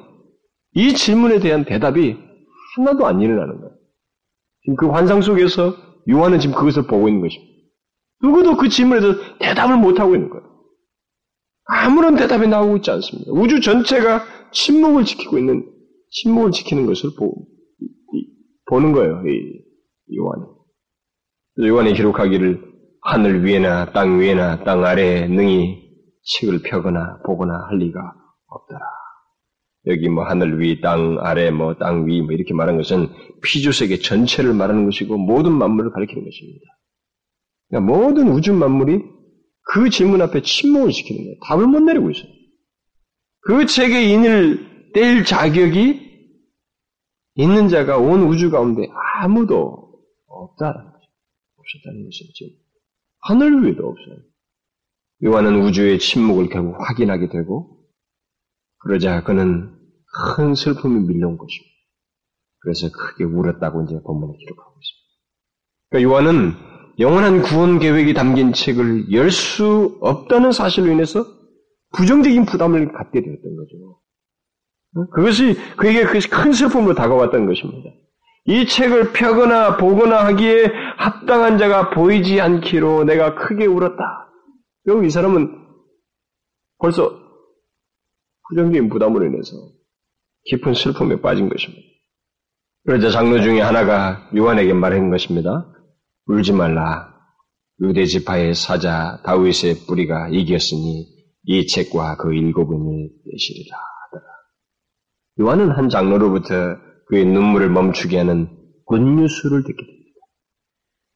이 질문에 대한 대답이 하나도 안 일어나는 거예요. 지금 그 환상 속에서 요한은 지금 그것을 보고 있는 것입니다. 누구도 그 질문에 대해서 대답을 못하고 있는 거예요. 아무런 대답이 나오고 있지 않습니다. 우주 전체가 침묵을 지키고 있는, 침묵을 지키는 것을 보, 보는 거예요, 이 요한이. 요한이 기록하기를 하늘 위에나 땅 위에나 땅 아래에 능히 책을 펴거나 보거나 할 리가 없더라. 여기 뭐 하늘 위, 땅 아래, 뭐 땅 위, 뭐 이렇게 말한 것은 피조세계 전체를 말하는 것이고 모든 만물을 가리키는 것입니다. 그러니까 모든 우주 만물이 그 질문 앞에 침묵을 지키는 거예요. 답을 못 내리고 있어요. 그 책의 인을 뗄 자격이 있는 자가 온 우주 가운데 아무도 없다는 거죠. 없었다는 것이죠. 하늘 위에도 없어요. 요한은 우주의 침묵을 결국 확인하게 되고 그러자 그는 큰 슬픔이 밀려온 것입니다. 그래서 크게 울었다고 이제 본문에 기록하고 있습니다. 그러니까 요한은 영원한 구원 계획이 담긴 책을 열 수 없다는 사실로 인해서 부정적인 부담을 갖게 되었던 거죠. 그것이 그에게 큰 슬픔으로 다가왔던 것입니다. 이 책을 펴거나 보거나 하기에 합당한 자가 보이지 않기로 내가 크게 울었다. 그리고 이 사람은 벌써 부정적인 부담으로 인해서 깊은 슬픔에 빠진 것입니다. 그러자 장로 중에 하나가 요한에게 말한 것입니다. 울지 말라. 유대 지파의 사자 다윗의 뿌리가 이겼으니 이 책과 그 일곱은이 되시리라. 요한은 한 장로로부터 그의 눈물을 멈추게 하는 굿뉴스를 듣게 됩니다.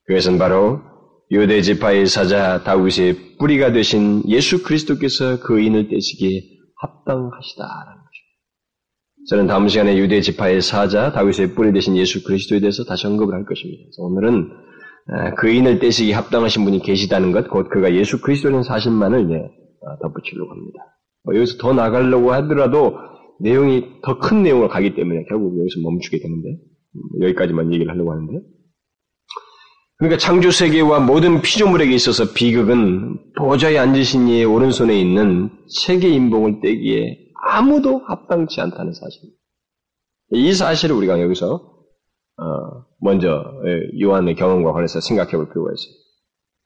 그것은 바로 유대 지파의 사자 다윗의 뿌리가 되신 예수 그리스도께서 그 인을 떼시기에 합당하시다라는 것입니다. 저는 다음 시간에 유대 지파의 사자 다윗의 뿌리 되신 예수 그리스도에 대해서 다시 언급을 할 것입니다. 오늘은 그 인을 떼시기 합당하신 분이 계시다는 것, 곧 그가 예수 그리스도라는 사실만을 예, 덧붙이려고 합니다. 뭐 여기서 더 나가려고 하더라도 내용이 더 큰 내용으로 가기 때문에 결국 여기서 멈추게 되는데 음, 여기까지만 얘기를 하려고 하는데 그러니까 창조 세계와 모든 피조물에게 있어서 비극은 보좌에 앉으신 이의 오른손에 있는 세계 인봉을 떼기에 아무도 합당치 않다는 사실입니다. 이 사실을 우리가 여기서 어, 먼저 예, 요한의 경험과 관해서 생각해 볼 필요가 있어요.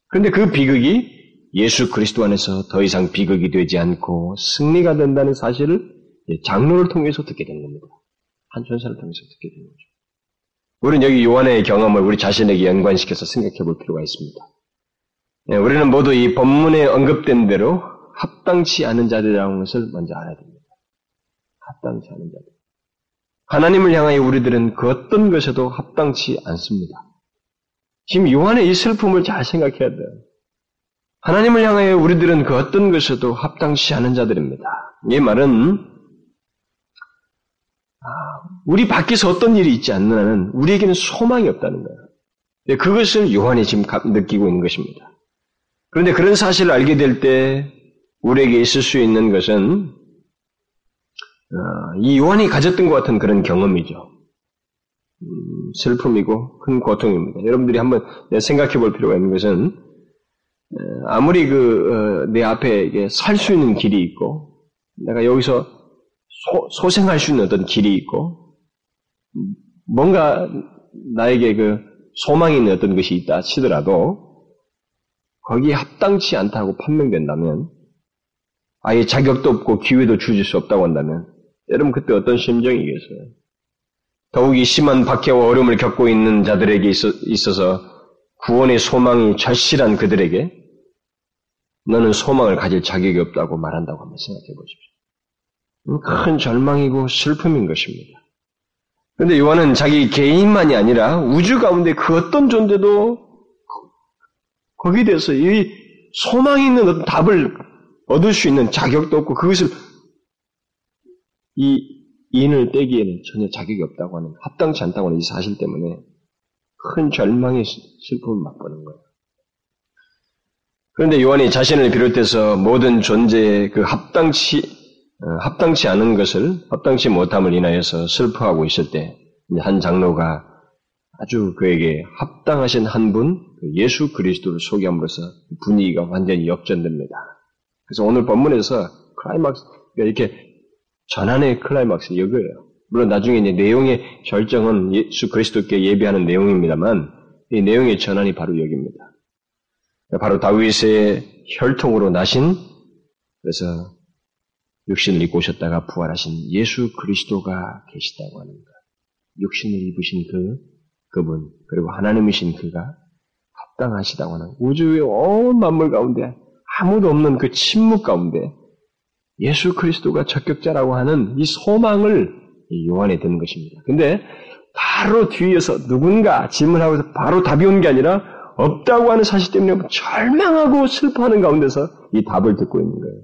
그런데 그 비극이 예수 그리스도 안에서 더 이상 비극이 되지 않고 승리가 된다는 사실을 장로를 통해서 듣게 되는 겁니다. 한 천사를 통해서 듣게 되는 거죠. 우리는 여기 요한의 경험을 우리 자신에게 연관시켜서 생각해 볼 필요가 있습니다. 네, 우리는 모두 이 본문에 언급된 대로 합당치 않은 자들이라는 것을 먼저 알아야 됩니다. 합당치 않은 자들. 하나님을 향하여 우리들은 그 어떤 것에도 합당치 않습니다. 지금 요한의 이 슬픔을 잘 생각해야 돼요. 하나님을 향하여 우리들은 그 어떤 것에도 합당치 않은 자들입니다. 이 말은 우리 밖에서 어떤 일이 있지 한은 우리에게는 소망이 없다는 거예요. 네, 그것을 요한이 지금 느끼고 있는 것입니다. 그런데 그런 사실을 알게 될 때 우리에게 있을 수 있는 것은 어, 이 요한이 가졌던 것 같은 그런 경험이죠. 음, 슬픔이고 큰 고통입니다. 여러분들이 한번 생각해 볼 필요가 있는 것은 어, 아무리 그내 어, 앞에 살 수 있는 길이 있고 내가 여기서 소, 생할수 있는 어떤 길이 있고 뭔가 나에게 그 소망이 있는 어떤 것이 있다 치더라도 거기에 합당치 않다고 판명된다면 아예 자격도 없고 기회도 주실 수 없다고 한다면 여러분 그때 어떤 심정이겠어요? 더욱이 심한 박해와 어려움을 겪고 있는 자들에게 있어서 구원의 소망이 절실한 그들에게 너는 소망을 가질 자격이 없다고 말한다고 한번 생각해 보십시오. 큰 절망이고 슬픔인 것입니다. 그런데 요한은 자기 개인만이 아니라 우주 가운데 그 어떤 존재도 거기에 대해서 이 소망이 있는 어떤 답을 얻을 수 있는 자격도 없고 그것을 이 인을 떼기에는 전혀 자격이 없다고 하는 합당치 않다고 하는 이 사실 때문에 큰 절망의 슬픔을 맛보는 거예요. 그런데 요한이 자신을 비롯해서 모든 존재의 그 합당치 어, 합당치 않은 것을 합당치 못함을 인하여서 슬퍼하고 있을 때 한 장로가 아주 그에게 합당하신 한 분, 그 예수 그리스도를 소개함으로써 분위기가 완전히 역전됩니다. 그래서 오늘 본문에서 클라이막스, 이렇게 전환의 클라이막스 이거예요. 물론 나중에 이제 내용의 결정은 예수 그리스도께 예비하는 내용입니다만 이 내용의 전환이 바로 여기입니다. 바로 다윗의 혈통으로 나신 그래서 육신을 입고 오셨다가 부활하신 예수 그리스도가 계시다고 하는 것. 육신을 입으신 그, 그분, 그리고 하나님이신 그가 합당하시다고 하는 우주의 온 만물 가운데 아무도 없는 그 침묵 가운데 예수 그리스도가 적격자라고 하는 이 소망을 요한에 드는 것입니다. 근데 바로 뒤에서 누군가 질문하고 바로 답이 온 게 아니라 없다고 하는 사실 때문에 절망하고 슬퍼하는 가운데서 이 답을 듣고 있는 거예요.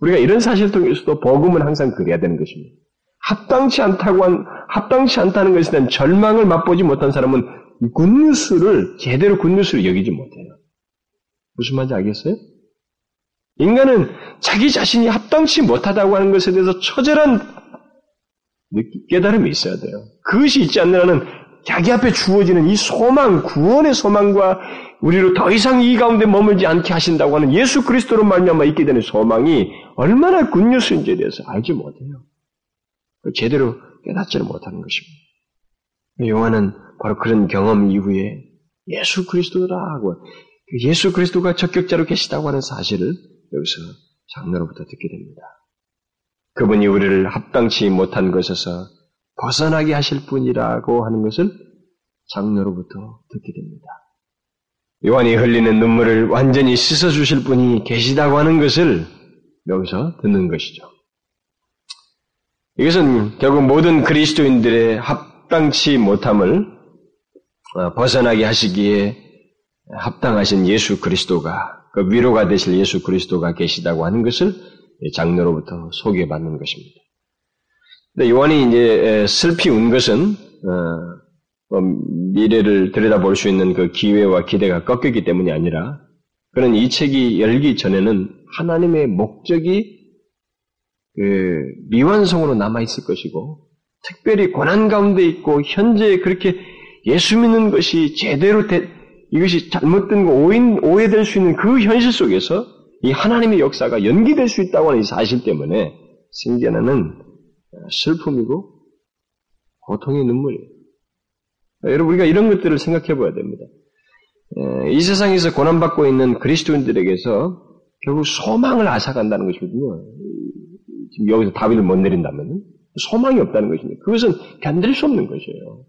우리가 이런 사실을 통해서도 복음은 항상 그래야 되는 것입니다. 합당치 않다고 한, 합당치 않다는 것에 대한 절망을 맛보지 못한 사람은 이 굿뉴스를 제대로 굿뉴스를 여기지 못해요. 무슨 말인지 알겠어요? 인간은 자기 자신이 합당치 못하다고 하는 것에 대해서 처절한 깨달음이 있어야 돼요. 그것이 있지 않는 한은 자기 앞에 주어지는 이 소망, 구원의 소망과 우리로 더 이상 이 가운데 머물지 않게 하신다고 하는 예수 그리스도로 말미암아 있게 되는 소망이 얼마나 굿뉴스인지에 대해서 알지 못해요. 제대로 깨닫지를 못하는 것입니다. 요한은 바로 그런 경험 이후에 예수 그리스도다 하고 그 예수 그리스도가 적격자로 계시다고 하는 사실을 여기서 장로로부터 듣게 됩니다. 그분이 우리를 합당치 못한 것에서 벗어나게 하실 분이라고 하는 것을 장로로부터 듣게 됩니다. 요한이 흘리는 눈물을 완전히 씻어주실 분이 계시다고 하는 것을 여기서 듣는 것이죠. 이것은 결국 모든 그리스도인들의 합당치 못함을 어, 벗어나게 하시기에 합당하신 예수 그리스도가 그 위로가 되실 예수 그리스도가 계시다고 하는 것을 장로로부터 소개받는 것입니다. 근데 요한이 이제 슬피 운 것은 어, 뭐 미래를 들여다볼 수 있는 그 기회와 기대가 꺾였기 때문이 아니라 그는 이 책이 열기 전에는 하나님의 목적이 그 미완성으로 남아 있을 것이고 특별히 고난 가운데 있고 현재 그렇게 예수 믿는 것이 제대로 되, 이것이 잘못된 거 오인, 오해될 수 있는 그 현실 속에서 이 하나님의 역사가 연기될 수 있다고 하는 이 사실 때문에 생겨나는 슬픔이고 고통의 눈물이에요. 여러분 우리가 이런 것들을 생각해 봐야 됩니다. 이 세상에서 고난받고 있는 그리스도인들에게서 결국 소망을 앗아간다는 것이거든요. 지금 여기서 답을 못 내린다면 소망이 없다는 것입니다. 그것은 견딜 수 없는 것이에요.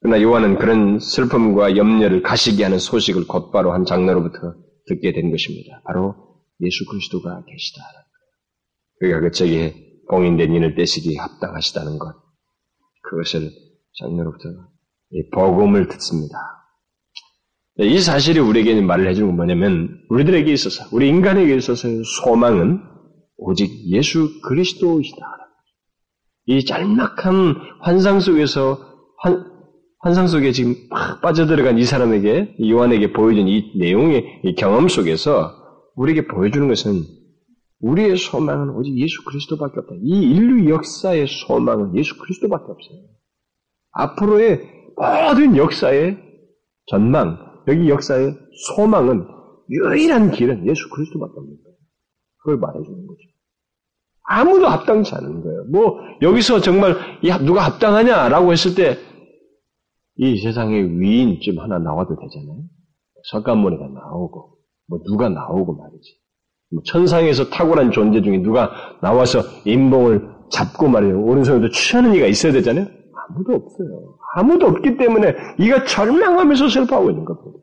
그러나 요한은 그런 슬픔과 염려를 가시게 하는 소식을 곧바로 한 장로로부터 듣게 된 것입니다. 바로 예수 그리스도가 계시다. 그가 그 책에 봉인된 인을 떼시기에 합당하시다는 것. 그것을 장로로부터 이 복음을 듣습니다. 이 사실이 우리에게 말을 해주는 건 뭐냐면 우리들에게 있어서 우리 인간에게 있어서의 소망은 오직 예수 그리스도이시다. 이 짤막한 환상 속에서 환, 환상 속에 지금 막 빠져들어간 이 사람에게 요한에게 보여준 이 내용의 이 경험 속에서 우리에게 보여주는 것은 우리의 소망은 오직 예수 그리스도밖에 없다. 이 인류 역사의 소망은 예수 그리스도밖에 없어요. 앞으로의 모든 역사의 전망, 여기 역사의 소망은 유일한 길은 예수 그리스도밖에 없는 거예요. 그걸 말해주는 거죠. 아무도 합당치 않은 거예요. 뭐, 여기서 정말 누가 합당하냐라고 했을 때, 이 세상에 위인쯤 하나 나와도 되잖아요. 석가모니가 나오고, 뭐 누가 나오고 말이지. 뭐 천상에서 탁월한 존재 중에 누가 나와서 인봉을 잡고 말이에요. 오른손에도 취하는 이가 있어야 되잖아요. 아무도 없어요. 아무도 없기 때문에 이가 절망하면서 슬퍼하고 있는 겁니다.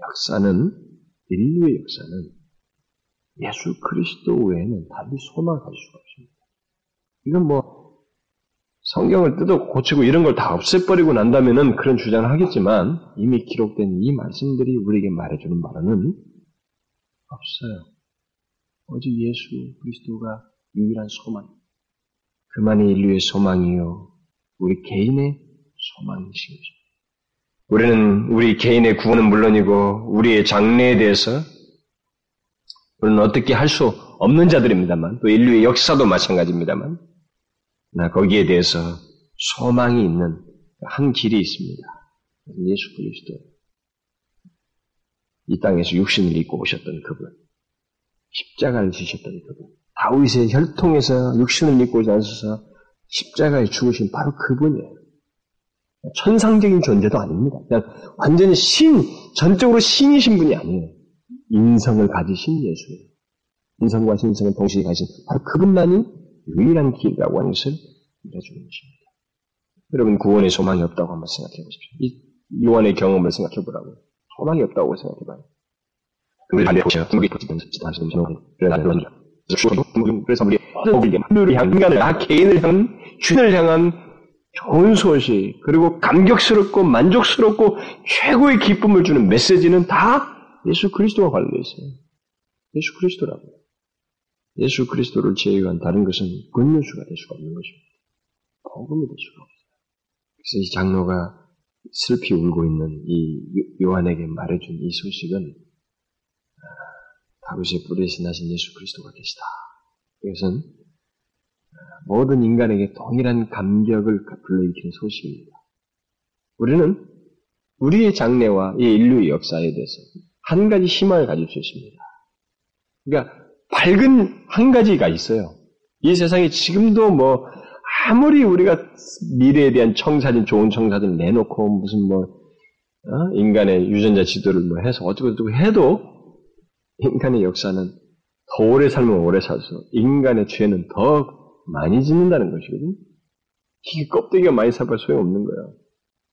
역사는 인류의 역사는 예수 그리스도 외에는 달리 소망할 수가 없습니다. 이건 뭐 성경을 뜯어 고치고 이런 걸 다 없애버리고 난다면은 그런 주장을 하겠지만 이미 기록된 이 말씀들이 우리에게 말해주는 말은 없어요. 오직 예수 그리스도가 유일한 소망. 그만이 인류의 소망이요. 우리 개인의 것입니다. 우리는 우리 개인의 구원은 물론이고 우리의 장래에 대해서 우리는 어떻게 할 수 없는 자들입니다만 또 인류의 역사도 마찬가지입니다만 나 거기에 대해서 소망이 있는 한 길이 있습니다. 예수 그리스도. 이 땅에서 육신을 입고 오셨던 그분. 십자가를 지셨던 그분. 다윗의 혈통에서 육신을 입고 오지 않으셔서 십자가에 죽으신 바로 그분이에요. 천상적인 존재도 아닙니다. 그냥 완전히 신, 전적으로 신이신 분이 아니에요. 인성을 가지신 예수예요. 인성과 신성을 동시에 가신 바로 그분만이 유일한 길이라고 하는 것을 믿어주는 것입니다. 여러분 구원의 소망이 없다고 한번 생각해 보십시오. 이 요한의 경험을 생각해 보라고요. 소망이 없다고 생각해 봐요. 그래서 우리 하늘을 향 인간을 나 개인을 향한 주인을 향한 좋은 소식 그리고 감격스럽고 만족스럽고 최고의 기쁨을 주는 메시지는 다 예수 그리스도와 관련되어 있어요. 예수 그리스도라고요. 예수 그리스도를 제외한 다른 것은 굿뉴스가 될 수가 없는 것입니다. 복음이 될 수가 없어요. 그래서 이 장로가 슬피 울고 있는 이 요한에게 말해준 이 소식은 아, 다윗의 뿌리에서 나신 예수 그리스도가 계시다. 이것은 아, 모든 인간에게 동일한 감격을 불러일으키는 소식입니다. 우리는 우리의 장래와 이 인류의 역사에 대해서 한 가지 희망을 가질 수 있습니다. 그러니까 밝은 한 가지가 있어요. 이 세상에 지금도 뭐 아무리 우리가 미래에 대한 청사진, 좋은 청사진을 내놓고 무슨 뭐 어? 인간의 유전자 지도를 뭐 해서 어쩌고 저쩌고 해도 인간의 역사는 더 오래 살면 오래 살수 인간의 죄는 더 많이 짓는다는 것이거든. 이게 껍데기가 많이 살면 소용없는 거예요.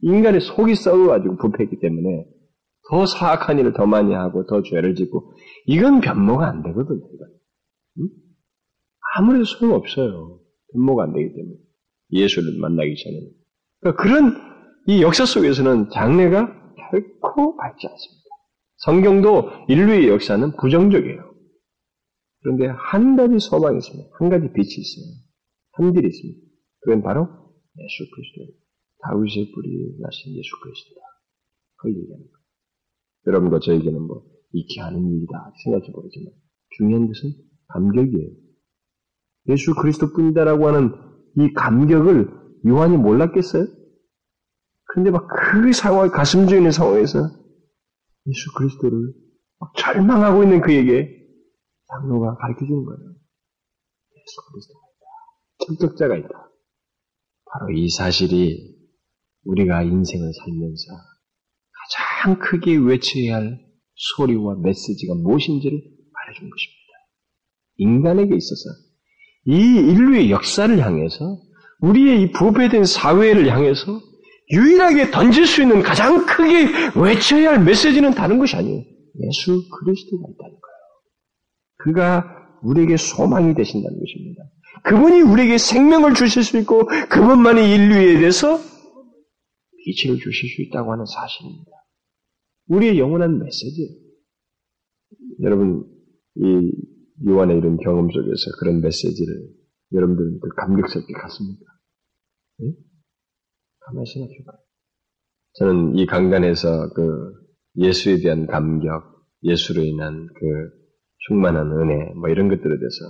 인간의 속이 썩어가지고 부패했기 때문에 더 사악한 일을 더 많이 하고 더 죄를 짓고 이건 변모가 안 되거든. 이건. 응? 아무래도 소용없어요. 변모가 안 되기 때문에. 예수를 만나기 전에는. 그러니까 그런 이 역사 속에서는 장래가 결코 밝지 않습니다. 성경도 인류의 역사는 부정적이에요. 그런데 한 가지 소망이 있습니다. 한 가지 빛이 있어요. 한 길이 있습니다. 그건 바로 예수 그리스도예요. 다윗의 뿌리 나신 예수 그리스도다. 그걸 얘기하는 거예요. 여러분과 저에게는 뭐 익히 하는 일이다 생각해 보지만 중요한 것은 감격이에요. 예수 그리스도뿐이다라고 하는 이 감격을 요한이 몰랐겠어요? 그런데 막 그 상황, 가슴 조 있는 상황에서 예수 그리스도를 막 절망하고 있는 그에게 장로가 가르쳐 주는 거예요. 예수 그리스도가 있다. 적격자가 있다. 바로 이 사실이 우리가 인생을 살면서 가장 크게 외쳐야 할 소리와 메시지가 무엇인지를 말해준 것입니다. 인간에게 있어서 이 인류의 역사를 향해서 우리의 이 부패된 사회를 향해서 유일하게 던질 수 있는 가장 크게 외쳐야 할 메시지는 다른 것이 아니에요. 예수 그리스도가 있다는 거예요. 그가 우리에게 소망이 되신다는 것입니다. 그분이 우리에게 생명을 주실 수 있고 그분만이 인류에 대해서 빛을 주실 수 있다고 하는 사실입니다. 우리의 영원한 메시지. 여러분, 이 요한의 이런 경험 속에서 그런 메시지를 여러분들은 그 감격스럽게 갔습니까? 네? 가만히 생각해 봐요. 저는 이 강단에서 그 예수에 대한 감격, 예수로 인한 그 충만한 은혜, 뭐 이런 것들에 대해서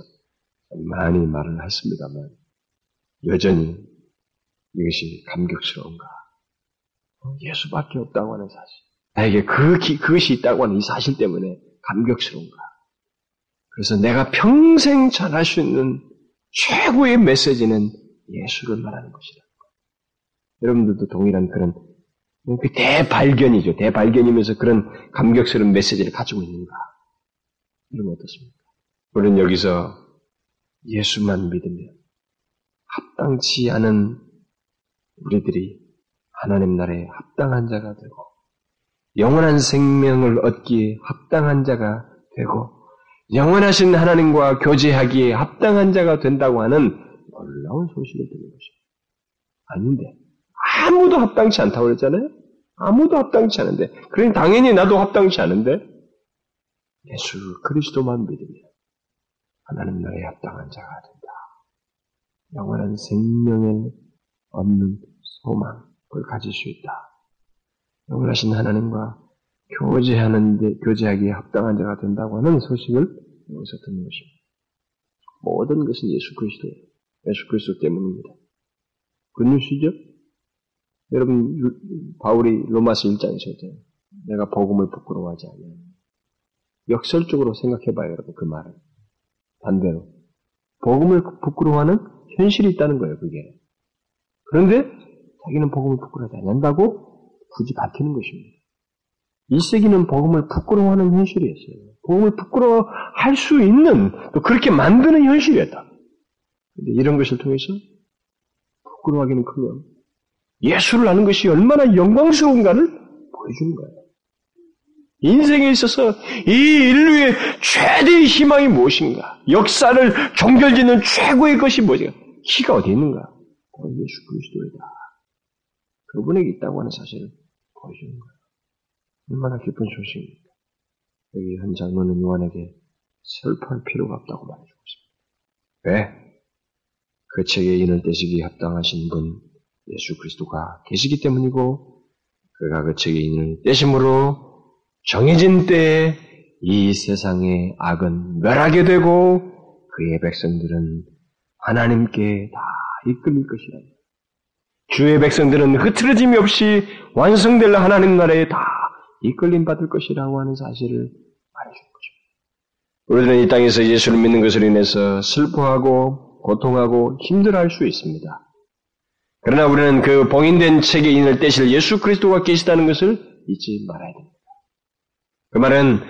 많이 말을 했습니다만, 여전히 이것이 감격스러운가? 어, 예수밖에 없다고 하는 사실. 나에게 그, 그것이 있다고 하는 이 사실 때문에 감격스러운가? 그래서 내가 평생 전할 수 있는 최고의 메시지는 예수를 말하는 것이다. 여러분들도 동일한 그런 그 대발견이죠. 대발견이면서 그런 감격스러운 메시지를 가지고 있는가? 이런 어떻습니까? 우리는 여기서 예수만 믿으면 합당치 않은 우리들이 하나님 나라에 합당한 자가 되고 영원한 생명을 얻기에 합당한 자가 되고 영원하신 하나님과 교제하기에 합당한 자가 된다고 하는 놀라운 소식을 듣는 것입니다. 아닌데 아무도 합당치 않다고 그랬잖아요. 아무도 합당치 않은데 그러니 당연히 나도 합당치 않은데 예수 그리스도만 믿으면 하나님 나라에 합당한 자가 된다. 영원한 생명을 얻는 소망을 가질 수 있다. 영원하신 하나님과 교제하는데, 교제하기에 합당한 자가 된다고 하는 소식을 여기서 듣는 것입니다. 모든 것은 예수 그리스도예요. 예수 그리스도 때문입니다. 굿뉴스죠? 여러분, 바울이 로마서 1장에서 했잖아요. 내가 복음을 부끄러워하지 않아요. 역설적으로 생각해봐요, 여러분, 그 말을. 반대로. 복음을 부끄러워하는 현실이 있다는 거예요, 그게. 그런데 자기는 복음을 부끄러워하지 않는다고 굳이 밝히는 것입니다. 1세기는 복음을 부끄러워하는 현실이었어요. 복음을 부끄러워할 수 있는, 또 그렇게 만드는 현실이었다. 근데 이런 것을 통해서 부끄러워하기는 커녕 예수를 아는 것이 얼마나 영광스러운가를 보여주는 거예요. 인생에 있어서 이 인류의 최대의 희망이 무엇인가? 역사를 종결짓는 최고의 것이 무엇인가? 키가 어디 있는가? 예수 그리스도이다. 그분에게 있다고 하는 사실을 보여주는 거예요. 얼마나 기쁜 소식입니까? 여기 한 장로는 요한에게 슬퍼할 필요가 없다고 말해주고 있습니다. 왜? 그 책에 인을 떼시기 합당하신 분 예수 그리스도가 계시기 때문이고 그가 그 책임을 떼심으로 정해진 때에 이 세상의 악은 멸하게 되고 그의 백성들은 하나님께 다 이끌릴 것이라. 주의 백성들은 흐트러짐이 없이 완성될 하나님 나라에 다 이끌림 받을 것이라고 하는 사실을 말해주는 것입니다. 우리들은 이 땅에서 예수를 믿는 것으로 인해서 슬퍼하고 고통하고 힘들어할 수 있습니다. 그러나 우리는 그 봉인된 책의 인을 떼실 예수 그리스도가 계시다는 것을 잊지 말아야 됩니다. 그 말은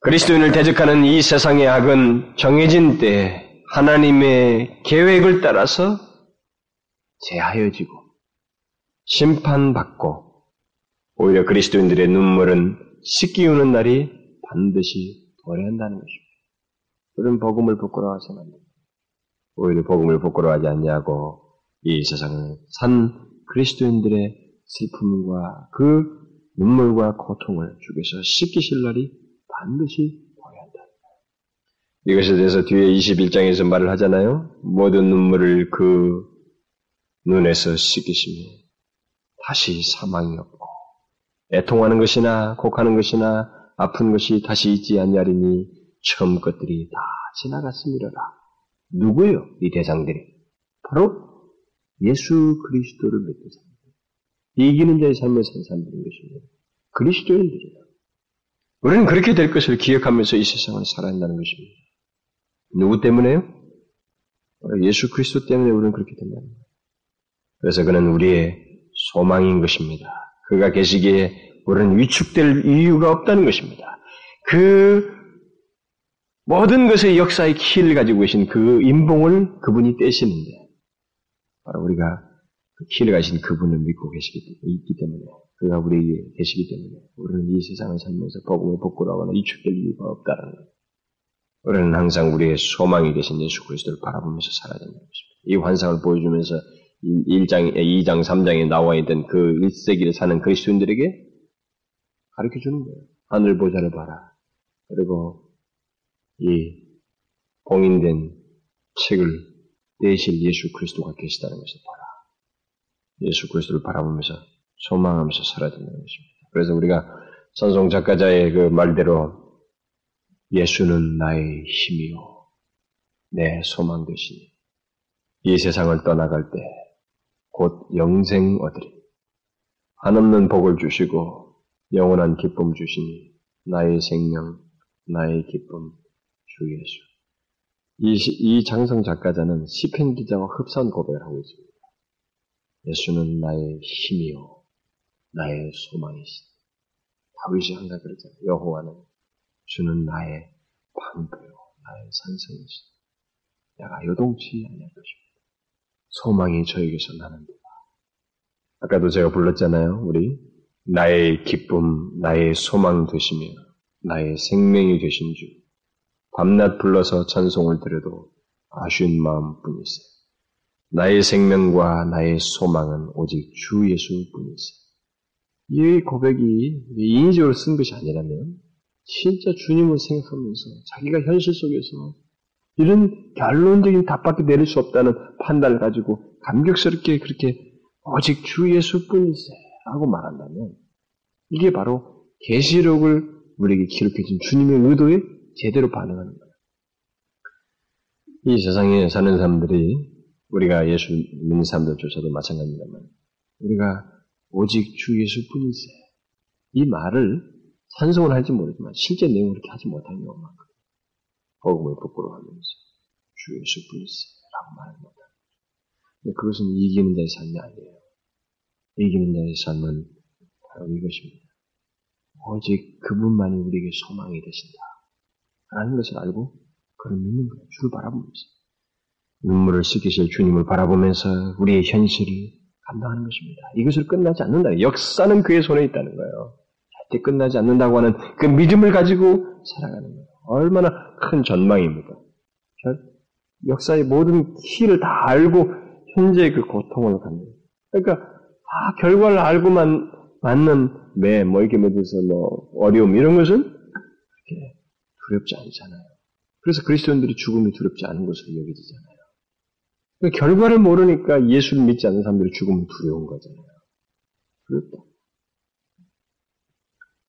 그리스도인을 대적하는 이 세상의 악은 정해진 때 하나님의 계획을 따라서 제하여지고 심판받고 오히려 그리스도인들의 눈물은 씻기우는 날이 반드시 도래한다는 것입니다. 그런 복음을 부끄러워하서는 안 됩니다. 오히려 복음을 부끄러워하지 않냐고 이 세상을 산 그리스도인들의 슬픔과 그 눈물과 고통을 주께서 씻기실 날이 반드시 도래한다. 이것에 대해서 뒤에 21장에서 말을 하잖아요. 모든 눈물을 그 눈에서 씻기시며 다시 사망이 없고 애통하는 것이나 곡하는 것이나 아픈 것이 다시 있지 않냐리니 처음 것들이 다 지나갔음이로라. 누구요? 이 대상들이. 바로 예수 그리스도를 믿는 사람들. 이기는 자의 삶을 산 사람들인 것입니다. 그리스도인들이에요. 우리는 그렇게 될 것을 기억하면서 이 세상을 살아야 한다는 것입니다. 누구 때문에요? 예수 그리스도 때문에 우리는 그렇게 된다는 거예요. 그래서 그는 우리의 소망인 것입니다. 그가 계시기에 우리는 위축될 이유가 없다는 것입니다. 그 모든 것의 역사의 키를 가지고 계신 그 인봉을 그분이 떼시는데 바로 우리가 그 키를 가신 그분을 믿고 계시기 있기 때문에 그가 우리에게 계시기 때문에 우리는 이 세상을 살면서 복음을 복구하거나 위축될 이유가 없다는 거예요. 우리는 항상 우리의 소망이 되신 예수 그리스도를 바라보면서 살아야 된다는 것입니다. 이 환상을 보여주면서 1장, 2장, 3장에 나와 있던 그 1세기를 사는 그리스도인들에게 가르쳐 주는 거예요. 하늘 보좌를 봐라. 그리고 이 봉인된 책을 떼실 예수 그리스도가 계시다는 것을 봐라. 예수 그리스도를 바라보면서 소망하면서 살아야 된다는 것입니다. 그래서 우리가 선송 작가자의 그 말대로 예수는 나의 힘이요. 내 소망 되시니 이 세상을 떠나갈 때 곧 영생 얻으리. 한없는 복을 주시고 영원한 기쁨 주시니 나의 생명, 나의 기쁨, 주 예수. 이, 이 장성 작가자는 시편 기자와 흡사한 고백을 하고 있습니다. 예수는 나의 힘이요, 나의 소망이시다. 다윗이 항상 그러잖아요. 여호와는 주는 나의 방패요, 나의 산성이시다. 내가 요동치 않을 것입니다. 소망이 저에게서 나는도다. 아까도 제가 불렀잖아요. 우리 나의 기쁨, 나의 소망 되시며 나의 생명이 되신 주. 밤낮 불러서 찬송을 드려도 아쉬운 마음뿐이세. 나의 생명과 나의 소망은 오직 주 예수뿐이세. 이 고백이 인위적으로 쓴 것이 아니라면 진짜 주님을 생각하면서 자기가 현실 속에서 이런 결론적인 답밖에 내릴 수 없다는 판단을 가지고 감격스럽게 그렇게 오직 주 예수뿐이세 라고 말한다면 이게 바로 계시록을 우리에게 기록해 준 주님의 의도에 제대로 반응하는 거예요. 이 세상에 사는 사람들이 우리가 예수 믿는 사람들조차도 마찬가지입니다만 우리가 오직 주 예수뿐이세 이 말을 찬송을 할지 모르지만 실제 내용을 그렇게 하지 못하는 많거든요. 복음을 부끄러워하면서 주 예수뿐이세라고 말을 못하는. 그것은 이기는 자의 삶이 아니에요. 이기는 자의 삶은 바로 이것입니다. 오직 그분만이 우리에게 소망이 되신다. 라는 것을 알고 그를 믿는 거예요. 주를 바라보면서. 눈물을 씻기실 주님을 바라보면서 우리의 현실을 감당하는 것입니다. 이것을 끝나지 않는다. 역사는 그의 손에 있다는 거예요. 절대 끝나지 않는다고 하는 그 믿음을 가지고 살아가는 거예요. 얼마나 큰 전망입니까? 역사의 모든 키를 다 알고 현재의 그 고통을 갖는. 그러니까 다 결과를 알고만 맞는 매, 뭐 이렇게 뭐해서 뭐 어려움 이런 것은 그렇게 두렵지 않잖아요. 그래서 그리스도인들이 죽음이 두렵지 않은 것으로 여겨지잖아요. 그러니까 결과를 모르니까 예수를 믿지 않는 사람들이 죽음은 두려운 거잖아요. 두렵다.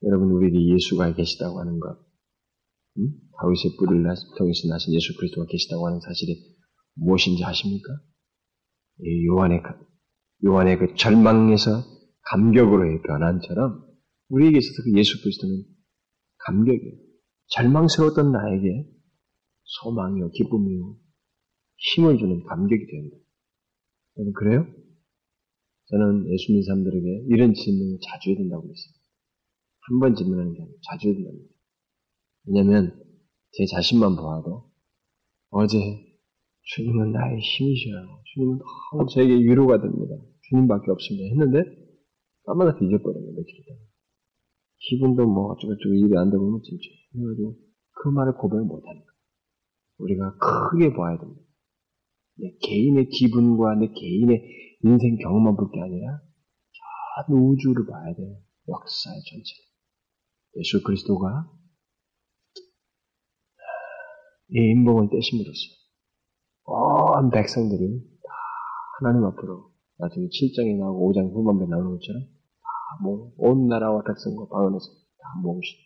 여러분 우리에게 예수가 계시다고 하는 것, 음? 다윗의 뿌리를 통해서 나신 예수 그리스도가 계시다고 하는 사실이 무엇인지 아십니까? 요한의 요한의 그 절망에서 감격으로의 변환처럼 우리에게 있어서 그 예수 그리스도는 감격이에요. 절망스러웠던 나에게 소망이요, 기쁨이요, 힘을 주는 감격이 된다. 여러분 그래요? 저는 예수 믿는 사람들에게 이런 질문을 자주 해야 된다고 했어요. 한번 질문하는 게 아니고 자주 해야 거예요. 왜냐하면 제 자신만 보아도 어제 주님은 나의 힘이셔요. 주님은 너무 저에게 위로가 됩니다. 주님밖에 없습니다. 했는데 까마다 뒤져버려요, 며칠 있다가. 기분도 뭐 어쩌고저쩌고 일이 안 되고 뭐 진짜. 그래가지고 그 말을 고백을 못하는 거예요. 우리가 크게 봐야 됩니다. 내 개인의 기분과 내 개인의 인생 경험만 볼 게 아니라 전 우주를 봐야 돼요. 역사의 전체. 예수 그리스도가 이 인복을 떼심으로써 온 백성들이 다 하나님 앞으로 나중에 7장에 나오고 5장 후반부에 나오는 것처럼 다온 나라와 백성과 방언에서 다 모으시.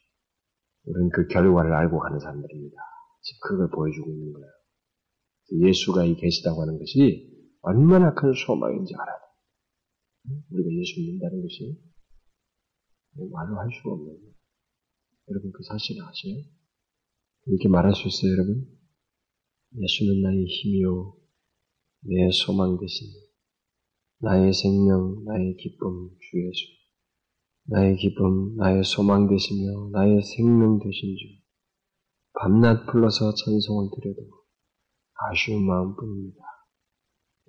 우리는 그 결과를 알고 가는 사람들입니다. 지금 그걸 보여주고 있는 거예요. 예수가 이 계시다고 하는 것이 얼마나 큰 소망인지 알아야 돼. 우리가 예수 믿는다는 것이 말로 할 수가 없는 거예요. 여러분 그 사실 아세요? 이렇게 말할 수 있어요, 여러분? 예수는 나의 힘이요, 내 소망 되신 나의 생명, 나의 기쁨, 주 예수. 나의 기쁨, 나의 소망 되시며 나의 생명 되신 주. 밤낮 불러서 찬송을 드려도 아쉬운 마음뿐입니다.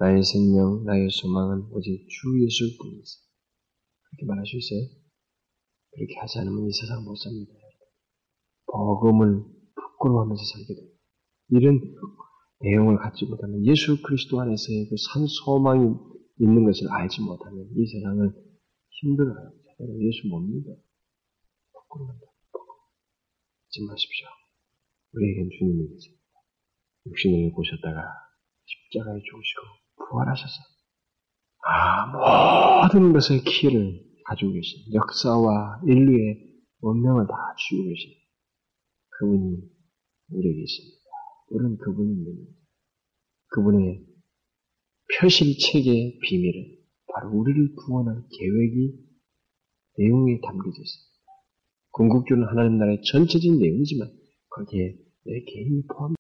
나의 생명, 나의 소망은 오직 주 예수일 뿐입니다. 그렇게 말할 수 있어요? 그렇게 하지 않으면 이 세상 못 삽니다. 복음을 부끄러워하면서 살게 됩니다. 이런 내용을 갖지 못하면 예수 그리스도 안에서의 그 산 소망이 있는 것을 알지 못하면 이 세상을 힘들어요. 제대로 예수 못 믿어. 부끄러운다. 잊지 마십시오. 우리에겐 주님이 계십니다. 육신을 보셨다가 십자가에 죽으시고 부활하셔서 아 모든 것의 키를 가지고 계신 역사와 인류의 원명을 다 쥐고 계신 그분이 우리에게 있습니다. 우리는 그분이 있는 그분의 표실책의 비밀은 바로 우리를 구원할 계획이 내용에 담겨져 있습니다. 궁극주는 하나님 나라의 전체적인 내용이지만 거기에 내 개인이 포함